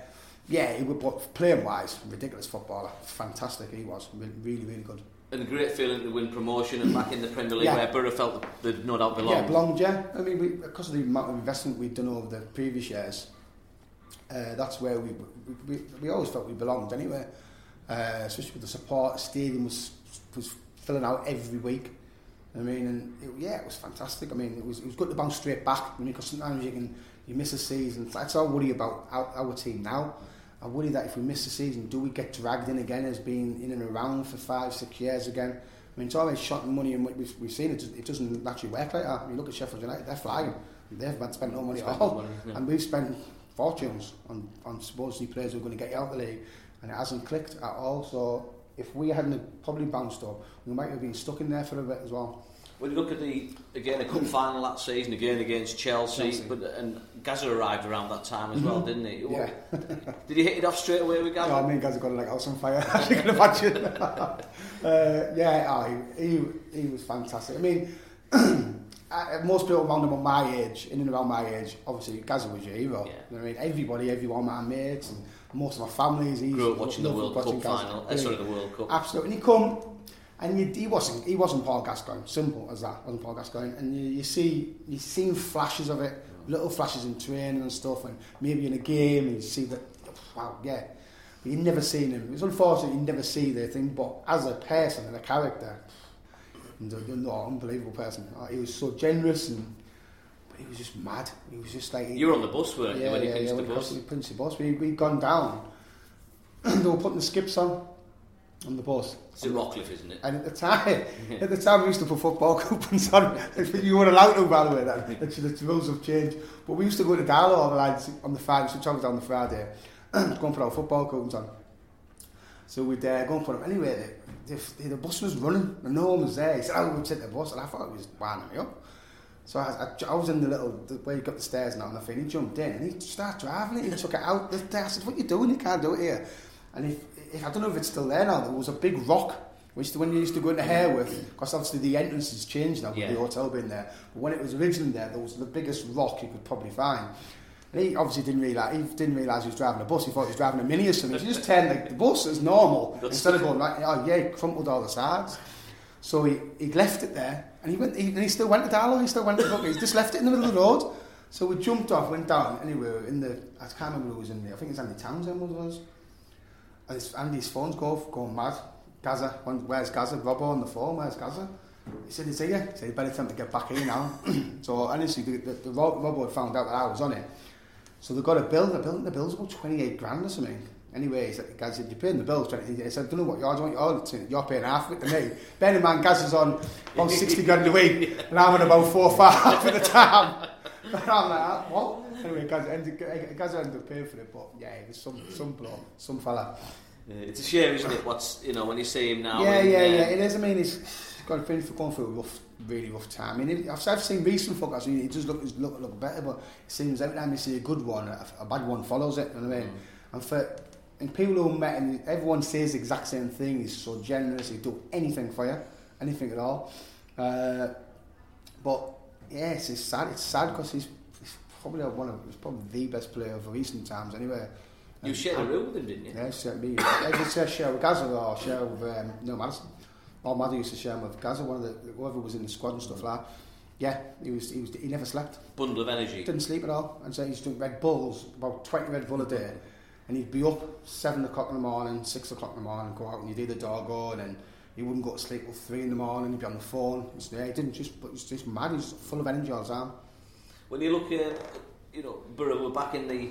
yeah, he was but playing wise, ridiculous footballer, fantastic. He was Re- really, really good. And a great feeling to win promotion and back in the Premier League Yeah. where Borough felt they'd no doubt belonged. Yeah, belonged, yeah. I mean, we, because of the amount of investment we'd done over the previous years, uh, that's where we, we, we, always felt we belonged anyway. Uh, especially with the support, the stadium was, was filling out every week. I mean, and it, yeah, it was fantastic. I mean, it was, it was good to bounce straight back. I mean, because sometimes you can you miss a season. That's all I worry about our, our team now. I worry that if we miss a season, do we get dragged in again as being in and around for five, six years again? I mean, it's always shot money, and we've, we've seen it. It doesn't actually work like that. You look at Sheffield United; they're flying. They've spent no money at all, money, yeah. and we've spent fortunes on on supposedly players who are going to get you out of the league, and it hasn't clicked at all. So if we hadn't probably bounced up, we might have been stuck in there for a bit as well. When you look at the again a cup final that season again against Chelsea, Chelsea. but and Gazza arrived around that time as well, didn't he? Mm-hmm. Yeah. Did he hit it off straight away with Gazza? Yeah, I mean, have got like house on fire. As you can imagine. uh, yeah, oh, he, he he was fantastic. I mean, uh, most people around on my age, in and around my age, obviously Gazza was your hero. Yeah. You know I mean, everybody, everyone, my mates, and most of my family is Grew up watching the World watching Cup Gazza. final. Uh, sorry, the World Cup. Absolutely. And he come, and you, he wasn't he wasn't Paul Gascoigne. Simple as that. Wasn't Paul Gascoigne. And you, you see you see flashes of it, little flashes in training and stuff, and maybe in a game, and you see that. Wow, yeah. But you never seen him. It's unfortunate you never see the thing, but as a person and a character, and a, no, unbelievable person. Uh, He was so generous and. But he was just mad. He was just like You were on the bus, weren't you, yeah, when he yeah, pinched yeah, the when he bus? crossed the Bus. We, we'd gone down. they were putting the skips on on the bus. It's at Rockliffe, isn't it? And at the time, at the time we used to put football coupons on. you weren't allowed to, by the way. Then the, the rules have changed. But we used to go to Darlo all the lads on the Friday. So travel down the Friday, go and put our football coupons on. So we'd uh, go and put them anyway. The, the, the bus was running, and no one was there. He said, "I would take the bus," and I thought it was winding me up. So I, I, I was in the little the, where you got the stairs now, and I think he jumped in and he started driving it. He took it out. The, I said, "What are you doing? You can't do it here." And if, if I don't know if it's still there now, there was a big rock. Which when you used to go into Hurworth, because obviously the entrance has changed now with Yeah. the hotel being there. But when it was originally there, there was the biggest rock you could probably find. And he obviously didn't realise he didn't realise he was driving a bus. He thought he was driving a mini or something. So he just turned like the bus as normal instead of going right. Oh yeah, he crumpled all the sides. So he, he left it there, and he went. He, and he still went to Darlo. He still went to Bucket. He just left it in the middle of the road. So we jumped off, went down. Anyway, in the I can't remember who was in there. I think it's Andy Townsend was. And it's Andy's phone's go going mad. Gazza, where's Gazza? Robbo on the phone. Where's Gazza? He said he's here. He said better time to get back here now. so honestly, the, the, the Robbo found out that I was on it. So they got a bill. The bill, the bill's about twenty eight grand or something. Anyway, he said, you're paying the bill. 20. He said, I don't know what yours. I want yours. You're paying half of it to me. Bear in mind, Gaz is on about 60 grand a week, and I'm on about four or five at the time. And I'm like, "Ah, what? Anyway, Gaz ended, Gaz ended up paying for it, but yeah, it was some, some bloke, some fella. Yeah, it's a shame, isn't it? What's you know when you see him now? yeah, and, yeah, uh, yeah, it is. I mean, he's got been for going through a rough, really rough time. I mean, I've, I've seen recent footballers, mean, it does look, look, look better, but it seems every time you see a good one, a, a bad one follows it, you know what I mean? And for and people who met him, everyone says the exact same thing. He's so generous, he'd do anything for you, anything at all. Uh, but yeah, it's, sad. It's sad because he's, he's probably one of he's probably the best player of recent times anyway. You shared a room with him, didn't you? Yeah, me. I did share, with Gazza or share with um, Neil Maddison. Or Maddy used to share with Gazza, one of the whoever was in the squad and stuff like that. Yeah, he was he was he never slept. Bundle of energy. Didn't sleep at all. And so he used to drink Red Bulls, about twenty Red Bull a day. And he'd be up seven o'clock in the morning, six o'clock in the morning, go out and he'd do the dog on and he wouldn't go to sleep till three in the morning, he'd be on the phone. He's, yeah, he didn't just but he's just mad, he's full of energy all the time. When you look at, you know, Borough were back in the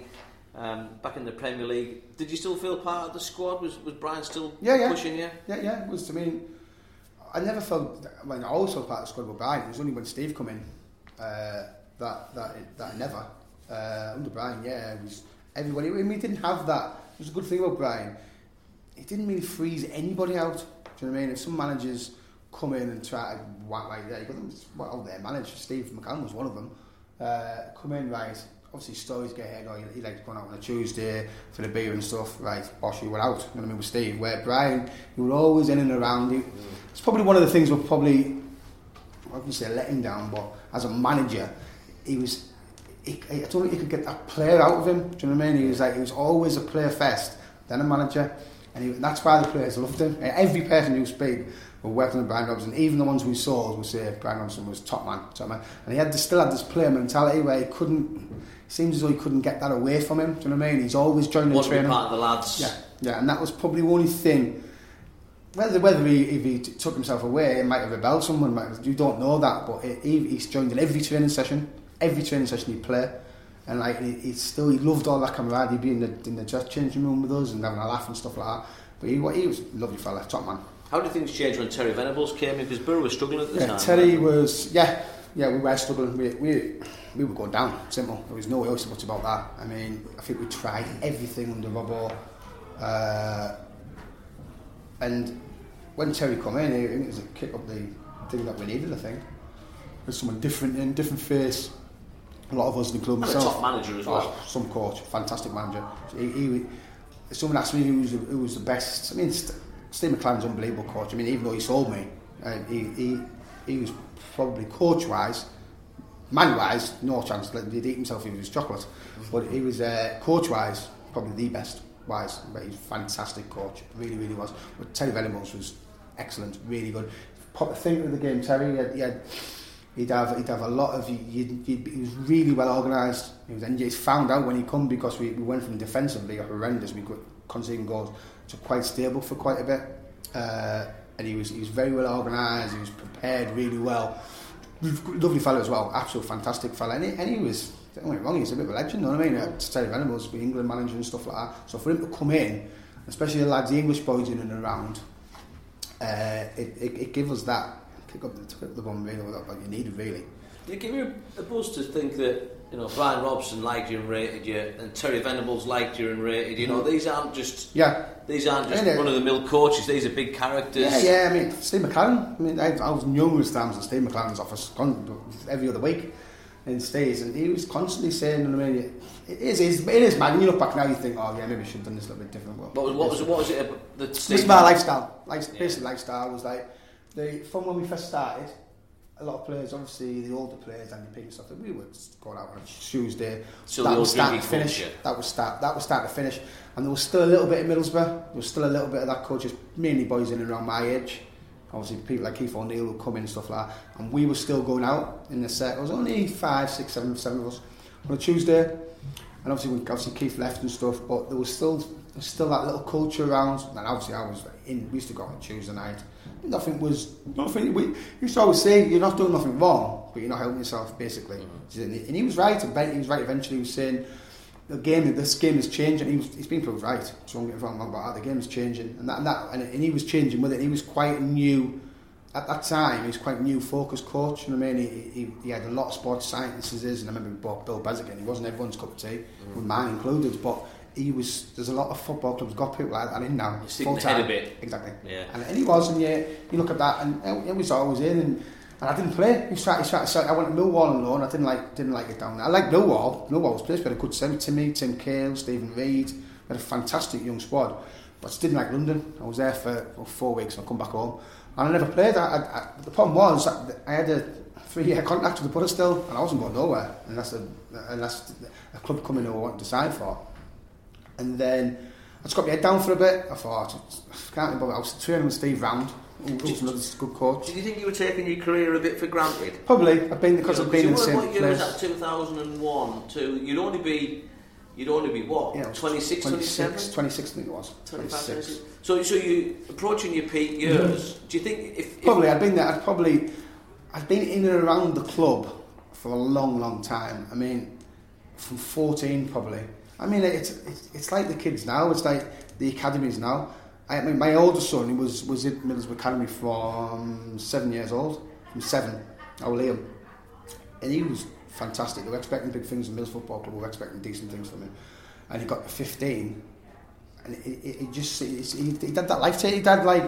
um, back in the Premier League. Did you still feel part of the squad? Was was Brian still Yeah, yeah. pushing you? Yeah, yeah, it was. I mean, I never felt. I mean, I always part of the squad with Brian. It was only when Steve come in uh, that that that I never. Uh, under Brian, yeah, it was everybody. We didn't have that. It was a good thing about Brian. He didn't really freeze anybody out. Do you know what I mean? If some managers come in and try to whack like that, you got them well, out there managed. Steve McCann was one of them. Uh, come in right. Obviously, stories get ahead. Or he, he likes going out on a Tuesday for the beer and stuff. Right, bosh, you were out. You know what I mean with Steve. Where Brian, you were always in and around. He, it's probably one of the things we're probably I wouldn't say letting down, but as a manager, he was. He, I don't think he could get that player out of him. Do you know what I mean? He was like he was always a player first, then a manager, and he, that's why the players loved him. Every person who speak working with Brian Robson, even the ones we saw would say Brian Robson was top man, top man, and he had this, still had this player mentality where he couldn't. Seems as though he couldn't get that away from him. Do you know what I mean? He's always joining the training. part of the lads? Yeah, yeah, and that was probably the only thing. Whether whether he if he took himself away, it might have rebelled someone. Have, you don't know that, but he, he- he's joined in every training session. Every training session he'd play, and like he, he still he loved all that camaraderie. He'd be in the in the dress changing room with us and having a laugh and stuff like that. But he, he was a lovely fella, top man. How did things change when Terry Venables came in? Because Borough was struggling at the Yeah, time. Terry was yeah yeah we were struggling. We we we were going down. Simple. There was no else much about that. I mean, I think we tried everything under Robbo. Uh, and when Terry come in, it, it was a kick up the thing that we needed. I think there's someone different in different face. A lot of us, including And a myself. top manager as well. Oh, some coach, fantastic manager. He, he, someone asked me who was, the, who was the best. I mean, St- Steve McClaren's unbelievable coach. I mean, even though he sold me, uh, he, he, he was probably coach wise, man wise, no chance. He'd eat himself he was chocolate. But he was uh, coach wise, probably the best wise. But he's a fantastic coach, really, really was. But Terry Venables was excellent, really good. Pop the thing of the game, Terry. He had, he had He'd have he'd have a lot of you'd, you'd, he was really well organised. He was and you found out when he come because we, we went from defensively horrendous, we conceding goals to quite stable for quite a bit. Uh, and he was he was very well organised. He was prepared really well. Lovely fellow as well, absolute fantastic fellow. And he, and he was don't get wrong, he's a bit of a legend. You know what I mean? Uh, Terry Venables, been England manager and stuff like that. So for him to come in, especially the lads, the English boys in and around, uh, it, it, it us that pick up the, the really what you needed really. Did it give you a buzz to think that you know Brian Robson liked you and rated you, and Terry Venables liked you and rated you? You know mm-hmm. these aren't just Yeah, these aren't just Yeah, run of the mill coaches. These are big characters. yeah, yeah. I mean, Steve McClaren. I mean, I, I was numerous times at Steve McClaren's office every other week in stays, and he was constantly saying, you know what I mean, it is, it is, it is man. You look back now, you think, oh yeah, maybe I should have done this a little bit different. But What was what was it, what was it the It's my lifestyle. Like, Yeah. Basic lifestyle was like the from when we first started. A lot of players, obviously the older players and the people stuff, that we would go out on a Tuesday. So that was start to finish. culture. That was start. That was start to finish. And there was still a little bit of Middlesbrough. There was still a little bit of that coaches, mainly boys in and around my age. Obviously, people like Keith O'Neill would come in and stuff like that. And we were still going out in the set. It was only five, six, seven, seven of us on a Tuesday. And obviously, when obviously Keith left and stuff, but there was still there was still that little culture around. And obviously, I was in. We used to go on Tuesday night. Nothing was nothing. We used to always say you're not doing nothing wrong, but you're not helping yourself, basically. Mm-hmm. And he was right. He was right. Eventually, he was saying the game, this game is changing. He was, he's been proved right. So I'm get me wrong about that. The game is changing, and that, and that, and, and he was changing with it. He was quite new at that time. He was quite new focus coach. You know what I mean? He, he, he had a lot of sports sciences, and I remember we bought Bill Beswick. He wasn't everyone's cup of tea, mm-hmm. with mine included, but. He was. There's a lot of football clubs got people like that in now. You're sticking the head a bit. Exactly. Yeah. And, and he was, and yeah, you look at that, and it was always in, and, and I didn't play. He tried, he tried, so I went to Millwall on loan. I didn't like, didn't like it down there. I like Millwall. Millwall was. We had a good semi Timmy, Tim Cahill, Stephen Reid. Had a fantastic young squad, but I just didn't like London. I was there for well, four weeks, and I come back home, and I never played. I, I, I, the problem was that I had a three-year contract with the Butter still, and I wasn't going nowhere unless a, unless a club coming who I wanted to sign for. And then I just got my head down for a bit. I thought, oh, I can't remember, I was training with Steve Round, who was another good coach. Did you think you were taking your career a bit for granted? Probably, I've been, because know, I've been in the same What year was that, 2001 to, you'd only be, you'd only be what, Yeah, 26, 27? 26, 26 I think it was. 26. 26. So, so you approaching your peak mm-hmm. years. Do you think if, if Probably, I'd been there, I'd probably, I'd been in and around the club for a long, long time. I mean, from 14 probably. I mean, it's, it's, it's like the kids now, it's like the academies now. I mean, my oldest son, he was, was at Middlesbrough Academy from seven years old, from seven, our Liam. And he was fantastic. They were expecting big things from Mills Football Club, we were expecting decent things from him. And he got 15, and he, he, he just, he, he did that life. He did like,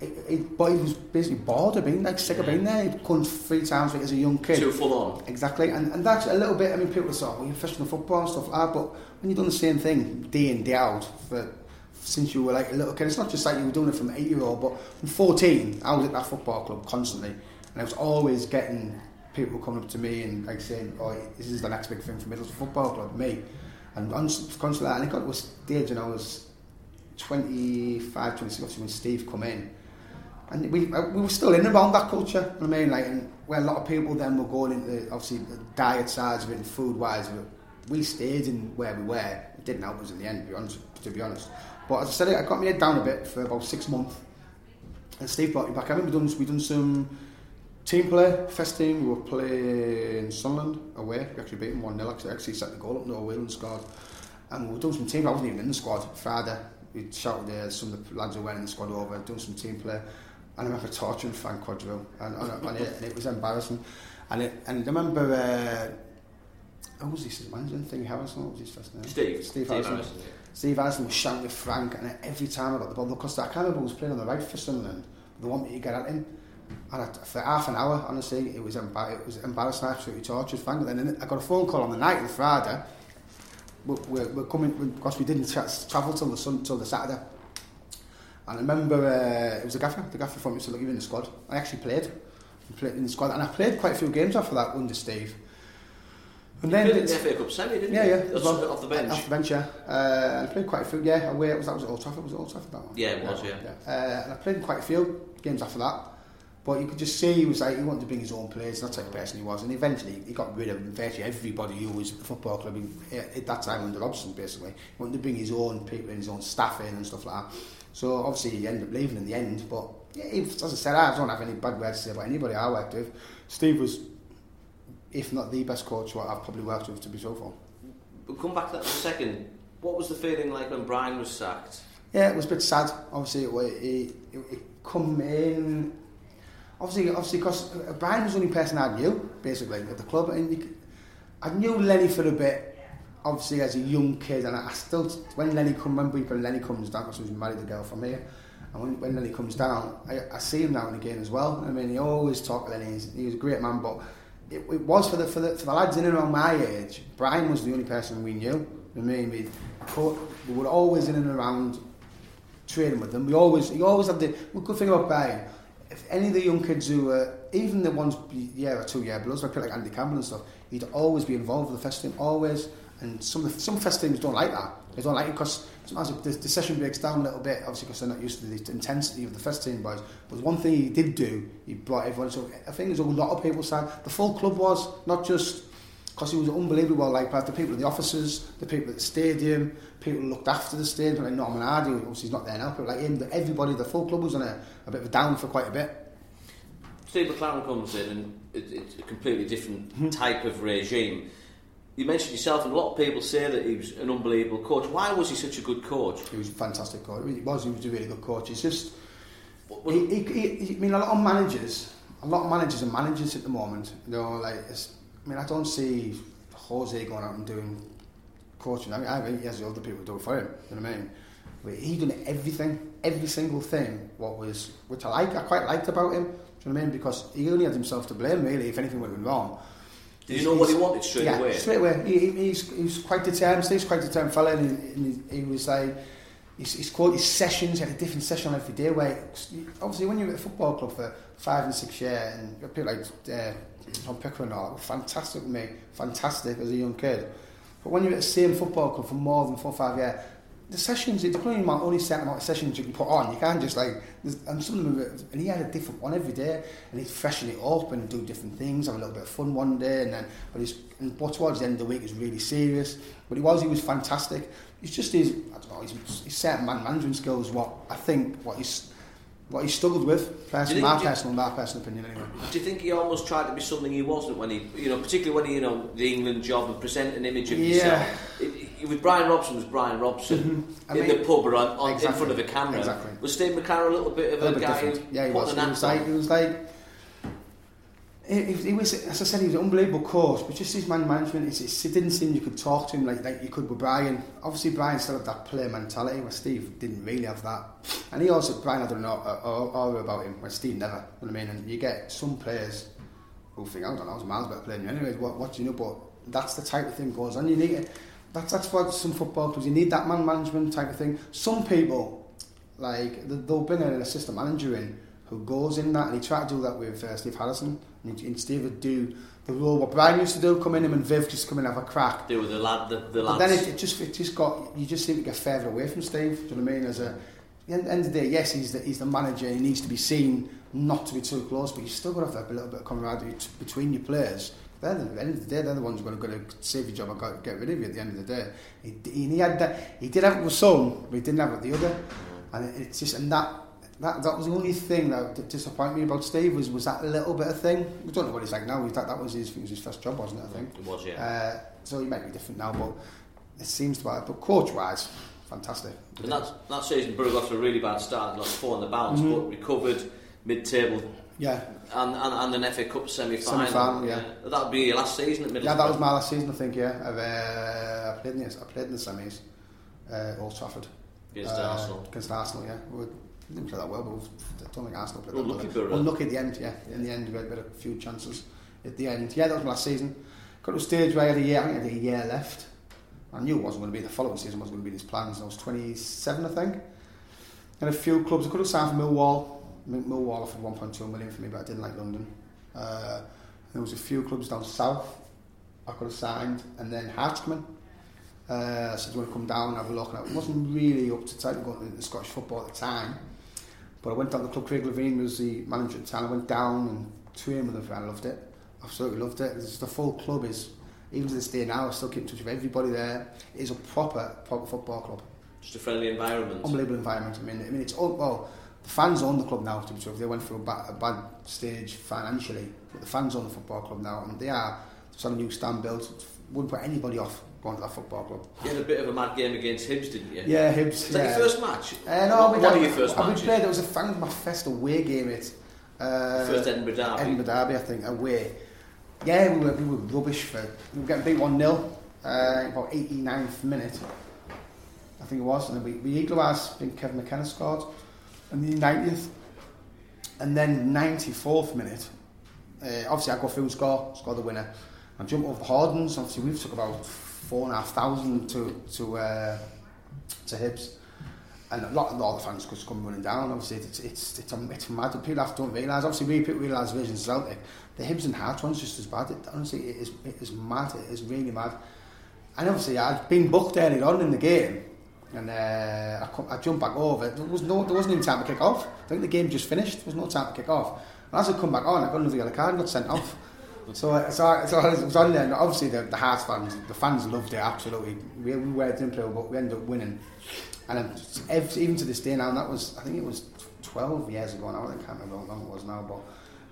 he, but he was basically bored of being like sick of being there. He'd come three times week as a young kid. too full on? Exactly, and, and that's a little bit. I mean, people say, "Well, you're professional football and stuff like that," but when you've done the same thing day in day out for since you were like a little kid, it's not just like you were doing it from eight year old, but from fourteen, I was at that football club constantly, and I was always getting people coming up to me and like saying, "Oh, this is the next big thing for Middlesbrough Football Club, me," and constantly, and it got to a stage, and I was 25, 26, obviously when Steve come in. And we, uh, we were still in around that culture, I mean? Like, and where a lot of people then were going into, obviously, the diet sides of it and food wise, but we stayed in where we were. It didn't help us in the end, to be honest. To be honest. But as I said, I got my head down a bit for about six months. And Steve brought me back. I remember we done, we done some team play, first team. We were playing Sunderland away. We actually beat them 1 0. Actually, actually set the goal up, Noel Whelan scored. And we were doing some team. play. I wasn't even in the squad Friday. We shouted uh, some of the lads were in the squad over, doing some team play. And I remember torturing Frank Quadrille, and, and, and, it, and it was embarrassing. And it, and I remember, uh, who was his manager? Thing Harrison, what was his first name? Steve. Steve Harrison. Steve Harrison was shouting at Frank, and every time I got the ball, because I can't remember who was playing on the right for Sunderland, they want me to get at him. And I, for half an hour, honestly, it was, embar- it was embarrassing, absolutely tortured Frank. And then I got a phone call on the night of the Friday. We're, we're, we're coming, because we didn't tra- travel till the, sun, till the Saturday. And I remember uh, it was the gaffer, the gaffer from me said, look, you're in the squad. I actually played. I played in the squad, and I played quite a few games after that under Steve. And You then played in the FA Cup semi, didn't yeah, you? yeah. Well. Off the bench. Off the bench, yeah. Uh, I played quite a few, yeah. Away, was, that was at Old Trafford, was it Old Trafford that one? Yeah, it was, yeah. Uh, and I played in quite a few games after that. But you could just see he was like, he wanted to bring his own players, that's the type of person he was. And eventually he got rid of virtually everybody who was at the football club in, at that time under Robson, basically. He wanted to bring his own people his own staff in and stuff like that. So obviously he ended up leaving in the end. But yeah, he, as I said, I don't have any bad words to say about anybody I worked with. Steve was, if not the best coach what I've probably worked with to be so far. We'll come back to that in a second. What was the feeling like when Brian was sacked? Yeah, it was a bit sad. Obviously, it, it, it, it come in. Obviously, obviously, because uh, Brian was the only person I knew basically at the club, and you, I knew Lenny for a bit. Obviously, as a young kid, and I, I still when Lenny come, remember when Lenny comes down because he married a girl from here, and when, when Lenny comes down, I, I see him now and again as well. I mean, he always talked Lenny. He's, he was a great man, but it, it was for the, for the for the lads in and around my age. Brian was the only person we knew. I mean, we, we were always in and around training with them. We always, you always have the well, good thing about Brian. If any of the young kids who were, even the ones year or two year like like Andy Campbell and stuff, he'd always be involved with the first team, always. And some some first teams don't like that. They don't like it because sometimes the, the session breaks down a little bit, obviously because they're not used to the intensity of the first team boys. But one thing he did do, he brought everyone. So I think there's a lot of people saying the full club was not just because he was unbelievable. Like the people in the offices, the people at the stadium, people looked after the stadium, like Norman Hardy, obviously he's not there now, but like him, everybody, the full club was on a, a bit of a down for quite a bit. Steve McClaren comes in and it, it's a completely different Mm-hmm. type of regime. You mentioned yourself, and a lot of people say that he was an unbelievable coach. Why was he such a good coach? He was a fantastic coach. He was. He was a really good coach. He's just. He, he, he, he- I mean, a lot of managers, a lot of managers are managers at the moment. You know, like it's, I mean, I don't see Jose going out and doing coaching. I mean, I think he has the other people do it for him. You know what I mean? But he done everything, every single thing. What was, which I like, I quite liked about him. Do you know what I mean? Because he only had himself to blame, really, if anything went wrong. Did you know what he wanted straight yeah, away? straight away. He, he, he's, he's quite determined. He's quite determined fella, and he, and he, he was like, he's, he's called his sessions. He had a different session every day. Where obviously, when you're at a football club for five and six years, and people like uh, Tom Pickering, all fantastic with me, fantastic as a young kid. But when you're at the same football club for more than four or five years, the sessions, it's probably amount, only certain amount of sessions you can put on. You can't just like, and some of them, and he had a different one every day, and he'd freshen it up and do different things, have a little bit of fun one day, and then, but he's, and but towards the end of the week, he's really serious. But he was, he was fantastic. He's just his, I don't know, his, his certain man management skills, what I think, what he's, what he struggled with, personally, my personal, my personal opinion anyway. Do you think he almost tried to be something he wasn't when he, you know, particularly when he, you know, the England job and present an image of Yeah. yourself? It, it, with Brian Robson was Brian Robson Mhm. In mean- the pub or on, on, in front of a camera. Exactly. Was Steve McClaren a little bit of a a, bit guy different. Yeah, he was. an He was like, he was like, he, he, was, as I said, he was an unbelievable coach, but just his man management, it's, it didn't seem you could talk to him like, like you could with Brian. Obviously, Brian still had that player mentality, where Steve didn't really have that. And he also, Brian had an aura about him, where Steve never. You know what I mean? And you get some players who think, I don't know, I was miles better than you anyway, what, what do you know? But that's the type of thing goes on. You need it. That's, that's what some football clubs, you need that man management type of thing. Some people, like, th- they'll bring an assistant manager in who goes in that, and he tried to do that with uh, Steve Harrison, and, he, and Steve would do the role what Brian used to do, come in him and Viv just come in and have a crack. Were the lad, the, the But then it, it just it just got you just seem to get further away from Steve. Do you know what I mean? As a at the end end of the day, yes, he's the, he's the manager. He needs to be seen not to be too close, but you still got to have a little bit of camaraderie t- between your players. They're the, at the end of the day, they're the ones who are going to save your job and go- get rid of you at the end of the day. He, he, had that. He did have it with some, but he didn't have it with the other. And it, it's just and that. That, that was the only thing that disappointed me about Steve was, was that little bit of thing. We don't know what he's like now. That, that was his, was his first job, wasn't it? I think. It was, yeah. Uh, so he might be different now, but it seems to have. But coach wise, fantastic. And that, that season, Borough got a really bad start, lost four on the bounce, Mhm. but recovered mid-table Yeah, and, and, and an FA Cup semi-final. Semi-final, yeah. That would be your last season at Middlesbrough. yeah, that was my last season, I think. Yeah, I've, uh, I played in the, I played in the semis, uh, Old Trafford Against uh, Arsenal. Against Arsenal, yeah. We didn't play that well, but we- I don't think Arsenal played Unlucky that well. Borough. Unlucky at the end, yeah. In the end, we had, we had a few chances at the end. Yeah, that was my last season. Got to a stage where I had a year, I think I had a year left. I knew it wasn't going to be the following season, wasn't going to be his plans. I was 27, I think. And a few clubs, I could have signed for Millwall. Mi- Millwall offered 1.2 million for me, but I didn't like London. Uh, there was a few clubs down south I could have signed, and then Hearts come in. Uh, I said, do you want to come down and have a look? And I wasn't really up to type going to the Scottish football at the time. But I went down to the club, Craig Levein was the manager at the time. I went down and trained with them, and I loved it. Absolutely loved it. It's the full club is, even to this day now, I still keep in touch with everybody there. It is a proper, proper football club. Just a friendly environment. Unbelievable environment. I mean, I mean, it's all, well, the fans own the club now. To be true, they went through a bad, a bad stage financially, but the fans own the football club now, and they are. Just had a new stand built. Wouldn't put anybody off going to that football club. You had a bit of a mad game against Hibs, didn't you? Yeah, Hibs. Was that your first match? Uh, no, What we had- your first uh, we played. It was a fan my first away game. It. Uh, First Edinburgh derby. Edinburgh Derby, I think, away. Yeah, we were, we were rubbish for. We were getting beat 1 0, uh, about 89th minute, I think it was. And then we, we equalised, I think Kevin McKenna scored, in the 90th. And then 94th minute, uh, obviously I go through and score, score the winner. I jump over the Hardens, obviously we've took about four and a half thousand to, to, uh, to Hibs. And a lot, of the fans just come running down. Obviously, it's it's it's, a, it's mad. People have to don't realise. Obviously, we people realise Vision Celtic. The Hibs and Hearts one's just as bad. It, honestly, it is it is mad. It is really mad. And obviously, I'd been booked earlier on in the game, and uh, I, come, I jumped back over. There was no, there wasn't even time to kick off. I think the game just finished. There was no time to kick off. And as I come back on, I got another yellow card and got sent off. So, so, I- so I was on there, and obviously the, the Hearts fans, the fans loved it absolutely. We, we were didn't but we ended up winning. And then ev- even to this day now, and that was I think it was 12 years ago now. I can't remember how long it was now,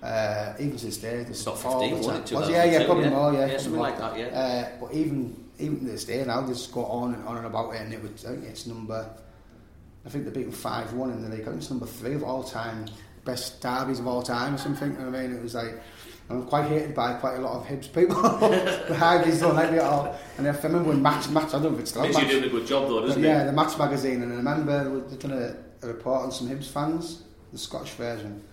but uh, even to this day, It's not all 15, was it? was- yeah, yeah, probably yeah. more, yeah, Yeah, something more. like that, yeah. Uh, but even even to this day now, they just go on and on and about it, and it would I think it's number. I think they beat them five one in the league. I think it's number three of all time best derbies of all time or something. You know what I mean, it was like. I'm quite hated by quite a lot of Hibs people. the Highways don't like me at all. And if I remember when Match, Match, I don't know if it's still you're Match, doing a good job though, doesn't yeah, it? the Match magazine, and I remember they'd done a, a report on some Hibs fans, the Scottish version,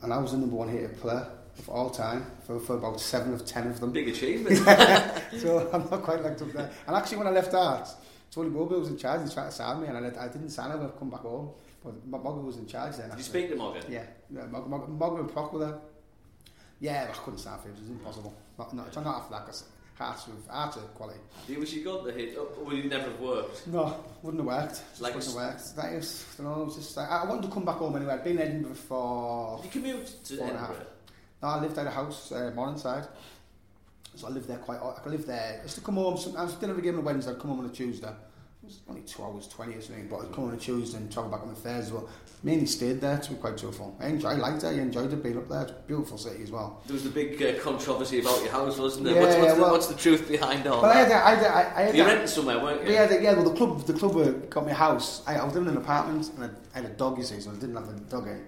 and I was the number one hated player of all time for, for about seven of ten of them. Big achievement. so I'm not quite liked up there. And actually, when I left Arts, Tony Mowbray was in charge. He tried to sign me, and I, I didn't sign him. I've come back home. But Mogger was in charge then. Did you speak to Morgan? Yeah, yeah Mogger, Mogger, Mogger and Proc were there. Yeah, I couldn't sign for him. It was impossible. Not, not, not after that. 'cause Hearts with Hearts of quality. Do oh, you wish you got the hit? Or would it never have worked? No, wouldn't have worked. Just Like wouldn't have worked. That is, you know, it was just like, I wanted to come back home anyway. I'd been in Edinburgh for. You commute to Four and a half. Edinburgh. No, I lived at a house, uh, Morningside. So I lived there quite. I could live there. I used to come home. Sometimes dinner a game on a Wednesday. I'd come home on a Tuesday. It was only two hours, twenty or something. But I'd come on a Tuesday and travel back on a Thursday. Well, mainly stayed there. To be quite truthful, I enjoyed. I liked it. I enjoyed it being up there. It's a beautiful city as well. There was the big uh, controversy about your house, wasn't there? Yeah, what's, what's, yeah, the, well- what's the truth behind all But I that? had, I had, I had, that- renting somewhere, weren't you? Yeah, the, yeah. Well, the club, the club got me a house. I, I was living in an apartment and I, I had a dog. You see, so I didn't have a dog in.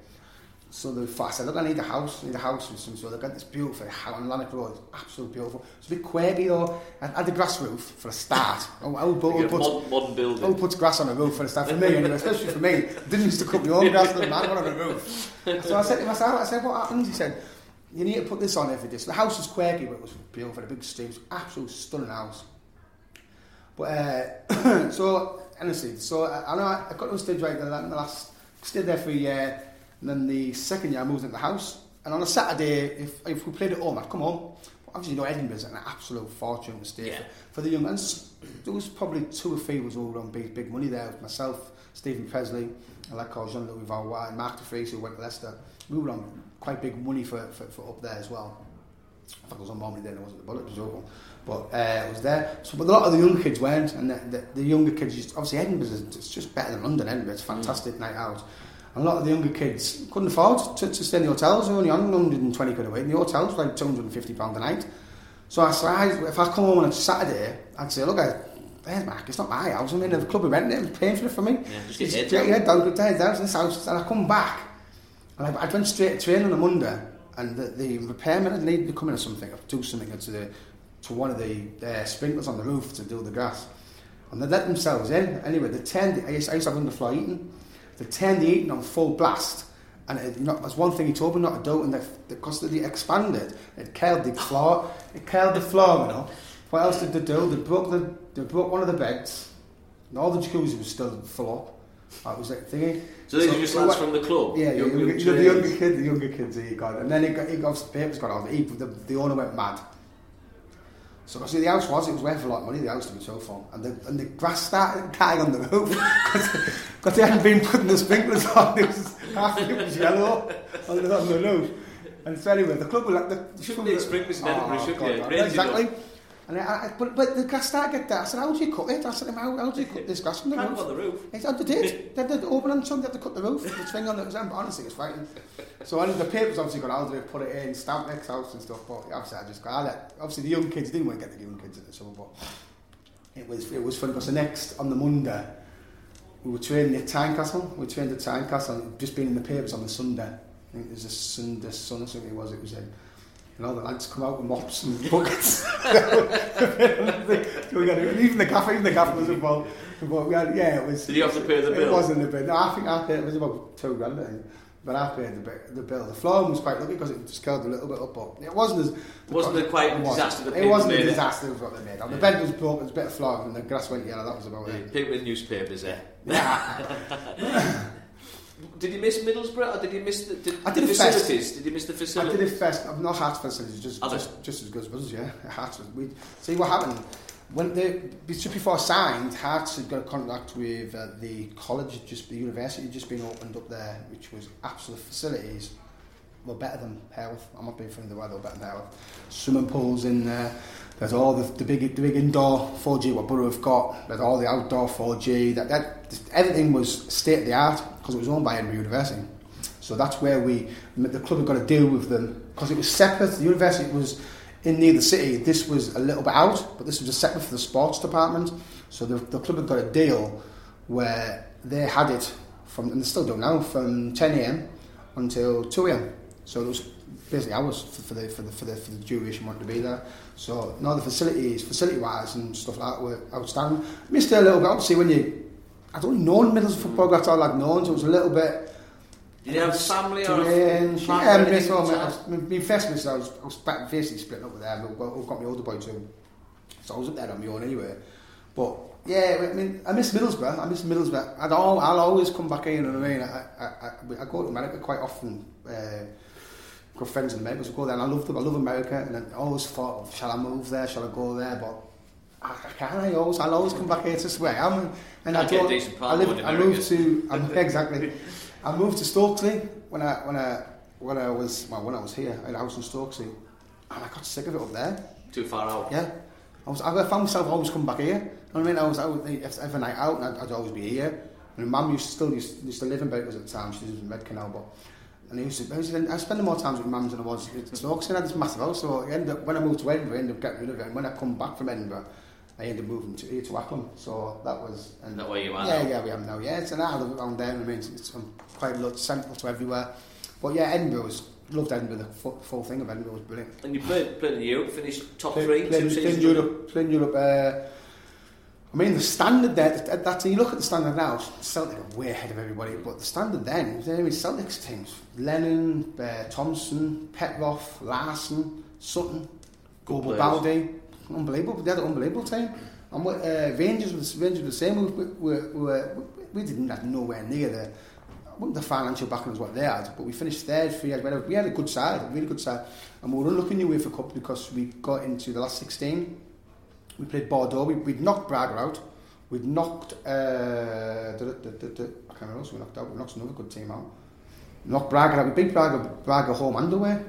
So the I said, look, I need a house. I need a house with some sort. I got this beautiful house on Lanark Road. It's absolutely beautiful. It's a bit quirky though. I had the grass roof for a start. Oh, I would, I would put, modern, modern building. who puts grass on a roof for a start? For me, anyway, especially for me. Didn't used to cut my own grass, the man one on a roof. So I said to myself, I said, what happens? He said, you need to put this on every day. So the house was quirky, but it was beautiful. A big street, it was absolute stunning house. But uh, so honestly, so I, I know I, I got to a stage right there. In the last stayed there for a year, and then the second year I moved into the house. And on a Saturday, if if we played at home, I'd come home. Obviously, you know, Edinburgh's an absolute fortune to stay Yeah. for, for the young ones. There was probably two or three was all on big big money there. Myself, Steven Pressley, a lad called Jean Louis Valois, and Mark de Vries who went to Leicester. We were on quite big money for, for, for up there as well. I think it was on more money then, it wasn't the bullet, it was. But uh, it was there. So, but a lot of the young kids went, and the, the, the younger kids, used, obviously Edinburgh is it's just better than London, Edinburgh. It's a fantastic night out. And a lot of the younger kids couldn't afford to, to stay in the hotels, they were only on 120 quid a week, and the hotels were like 250 pounds a night. So I said, if I come home on a Saturday, I'd say, look, I, there's Mark, it's not my house, I'm in the club of renting it, I'm paying for it for me. Yeah, just get your head down. yeah, down, good down to this house, and I come back, and I, I went straight to training on a Monday, and the, the repairman had needed to come in or something, or do something to the to one of the uh, sprinklers on the roof to do the grass. And they let themselves in. Anyway, they turned, I used, I used to have underfloor heating, they turned the heating on full blast, and it, that's one thing he told me not to do, and they, they expanded, it curled the floor, it curled the floor, you know. What else did they do? They broke, the, they broke one of the beds, and all the jacuzzi was still full up. That was like thingy. So these are just lads from the club? yeah, yeah, Young- younger, young the younger kids, the younger kids he got, and then he got, he got papers got out. He, the, the owner went mad. So I see the house was it was worth a lot of money. The house to be so full, and the and the grass started dying on the roof because they hadn't been putting the sprinklers on. It was half of it was yellow on the, on the roof. And so anyway, the club were like the Shouldn't need sprinklers in oh, Edinburgh, should God. Crazy exactly. And I, I, but, but the to get there. I said, how do you cut it? I said, how, how do you cut this grass from the roof? on the roof. He said, they did. They did open on Sunday, they had to cut the roof. The thing on it, honestly, it's frightening. So I, the papers obviously got out of it, put it in, stamped next house and stuff, but obviously I just got, I let, obviously the young kids didn't want to get the young kids in the summer, but it was, it was fun because the next, on the Monday, we were training at Tynecastle, we trained at Tynecastle, and just been in the papers on the Sunday. I think it was a Sunday, Sun or something it was, it was in. And all the lads come out with mops and buckets. so we got, and even the gaffer, even the gaffer was involved. But we had, yeah, it was. Did you have to pay the bill? It wasn't a bit. No, I think I paid. It was about two grand, I think. But I paid the, the bill. The floor was quite lucky because it just curled a little bit up. But it wasn't as. Wasn't it quite a wasn't. disaster that It wasn't a disaster. It was what they made. The Yeah. bed was broken. It was a bit of floor, and the grass went yellow. That was about Yeah, it. People in newspapers there. Yeah. Did you miss Middlesbrough or did you miss the, did, I did the facilities? Did you miss the facilities? I did it first. I'm not Hearts facilities, just just, just as good as us, yeah. Hearts. We see what happened when they just before I signed. Hearts had got a contract with uh, the college, just the university, had just been opened up there, which was absolute facilities. Well, better than health. I'm not being funny. The weather better than health. Swimming pools in there. There's all the, the big the big indoor 4G what Borough have got. There's all the outdoor 4G. That, that everything was state of the art because it was owned by Edinburgh University. So that's where we, the club had got to deal with them because it was separate. The university was in near the city. This was a little bit out, but this was a separate for the sports department. So the, the club had got a deal where they had it from, and they still do now, from 10 a.m. until 2 a.m. So it was basically hours for, for the for the for the for the duration wanted to be there. So no, the facilities, facility wise and stuff like that were outstanding. Missed it a little bit. Obviously, when you, I don't know Middlesbrough football got all like known, so it was a little bit. Did you have family or Strange. flat Yeah, or I anything miss all like my, I that? first I was, I was basically splitting up with them. I've got, I've got my older boy too. So I was up there on my own anyway. But yeah, I mean, I miss Middlesbrough. I miss Middlesbrough. I'd all, I'll always come back here, you know what I mean? I, I, I, I go to America quite often. Uh, got friends in America, so go there, and I love them. I love America, and I always thought, shall I move there? Shall I go there? But I, can't. I always, I'll always come back here to where I am, and I don't. I live. I moved to exactly. I moved to Stokesley when I when I when I was well, when I was here. I had a house in Stokesley, and I got sick of it up there. Too far out. Yeah. I was. I found myself always coming back here. You know what I mean? I was out every night out, and I'd, I'd always be here. And my mum used to still used, used to live in Bakers at the time. She was in Medcanal, but and I used to. I, used to, I spent more times with mums than I was at. And I had this massive house. So I ended up, when I moved to Edinburgh, I ended up getting rid of it. And when I come back from Edinburgh, I ended up moving to to Acklam. So that was. And that where you are Yeah, now? yeah, we am now. Yeah, it's an hour around there. I mean, it's, it's quite a lot central to everywhere. But yeah, Edinburgh was loved Edinburgh. The full, full thing of Edinburgh was brilliant. And you played, played in Europe, finished top Play- three, playing, two seasons. Europe, playing Europe. Uh, I mean, the standard there, that, that, you look at the standard now, Celtic are way ahead of everybody, but the standard then, there was Celtic's teams. Lennon, uh, Thompson, Petrov, Larsson, Sutton, Gobo players. Baldi. Unbelievable. They had an unbelievable team. And uh, Rangers, was, Rangers the same. We, we, we, we didn't have nowhere near the, the financial backing as what they had, but we finished third three years. We had a, good side, a really good side. And we were unlucky in the UEFA Cup because we got into the last 16. We played Bordeaux. We, we'd knocked Braga out. We'd knocked. Uh, I can't remember we knocked out. We knocked another good team out. Knocked Braga out. We beat Braga, Braga home and away.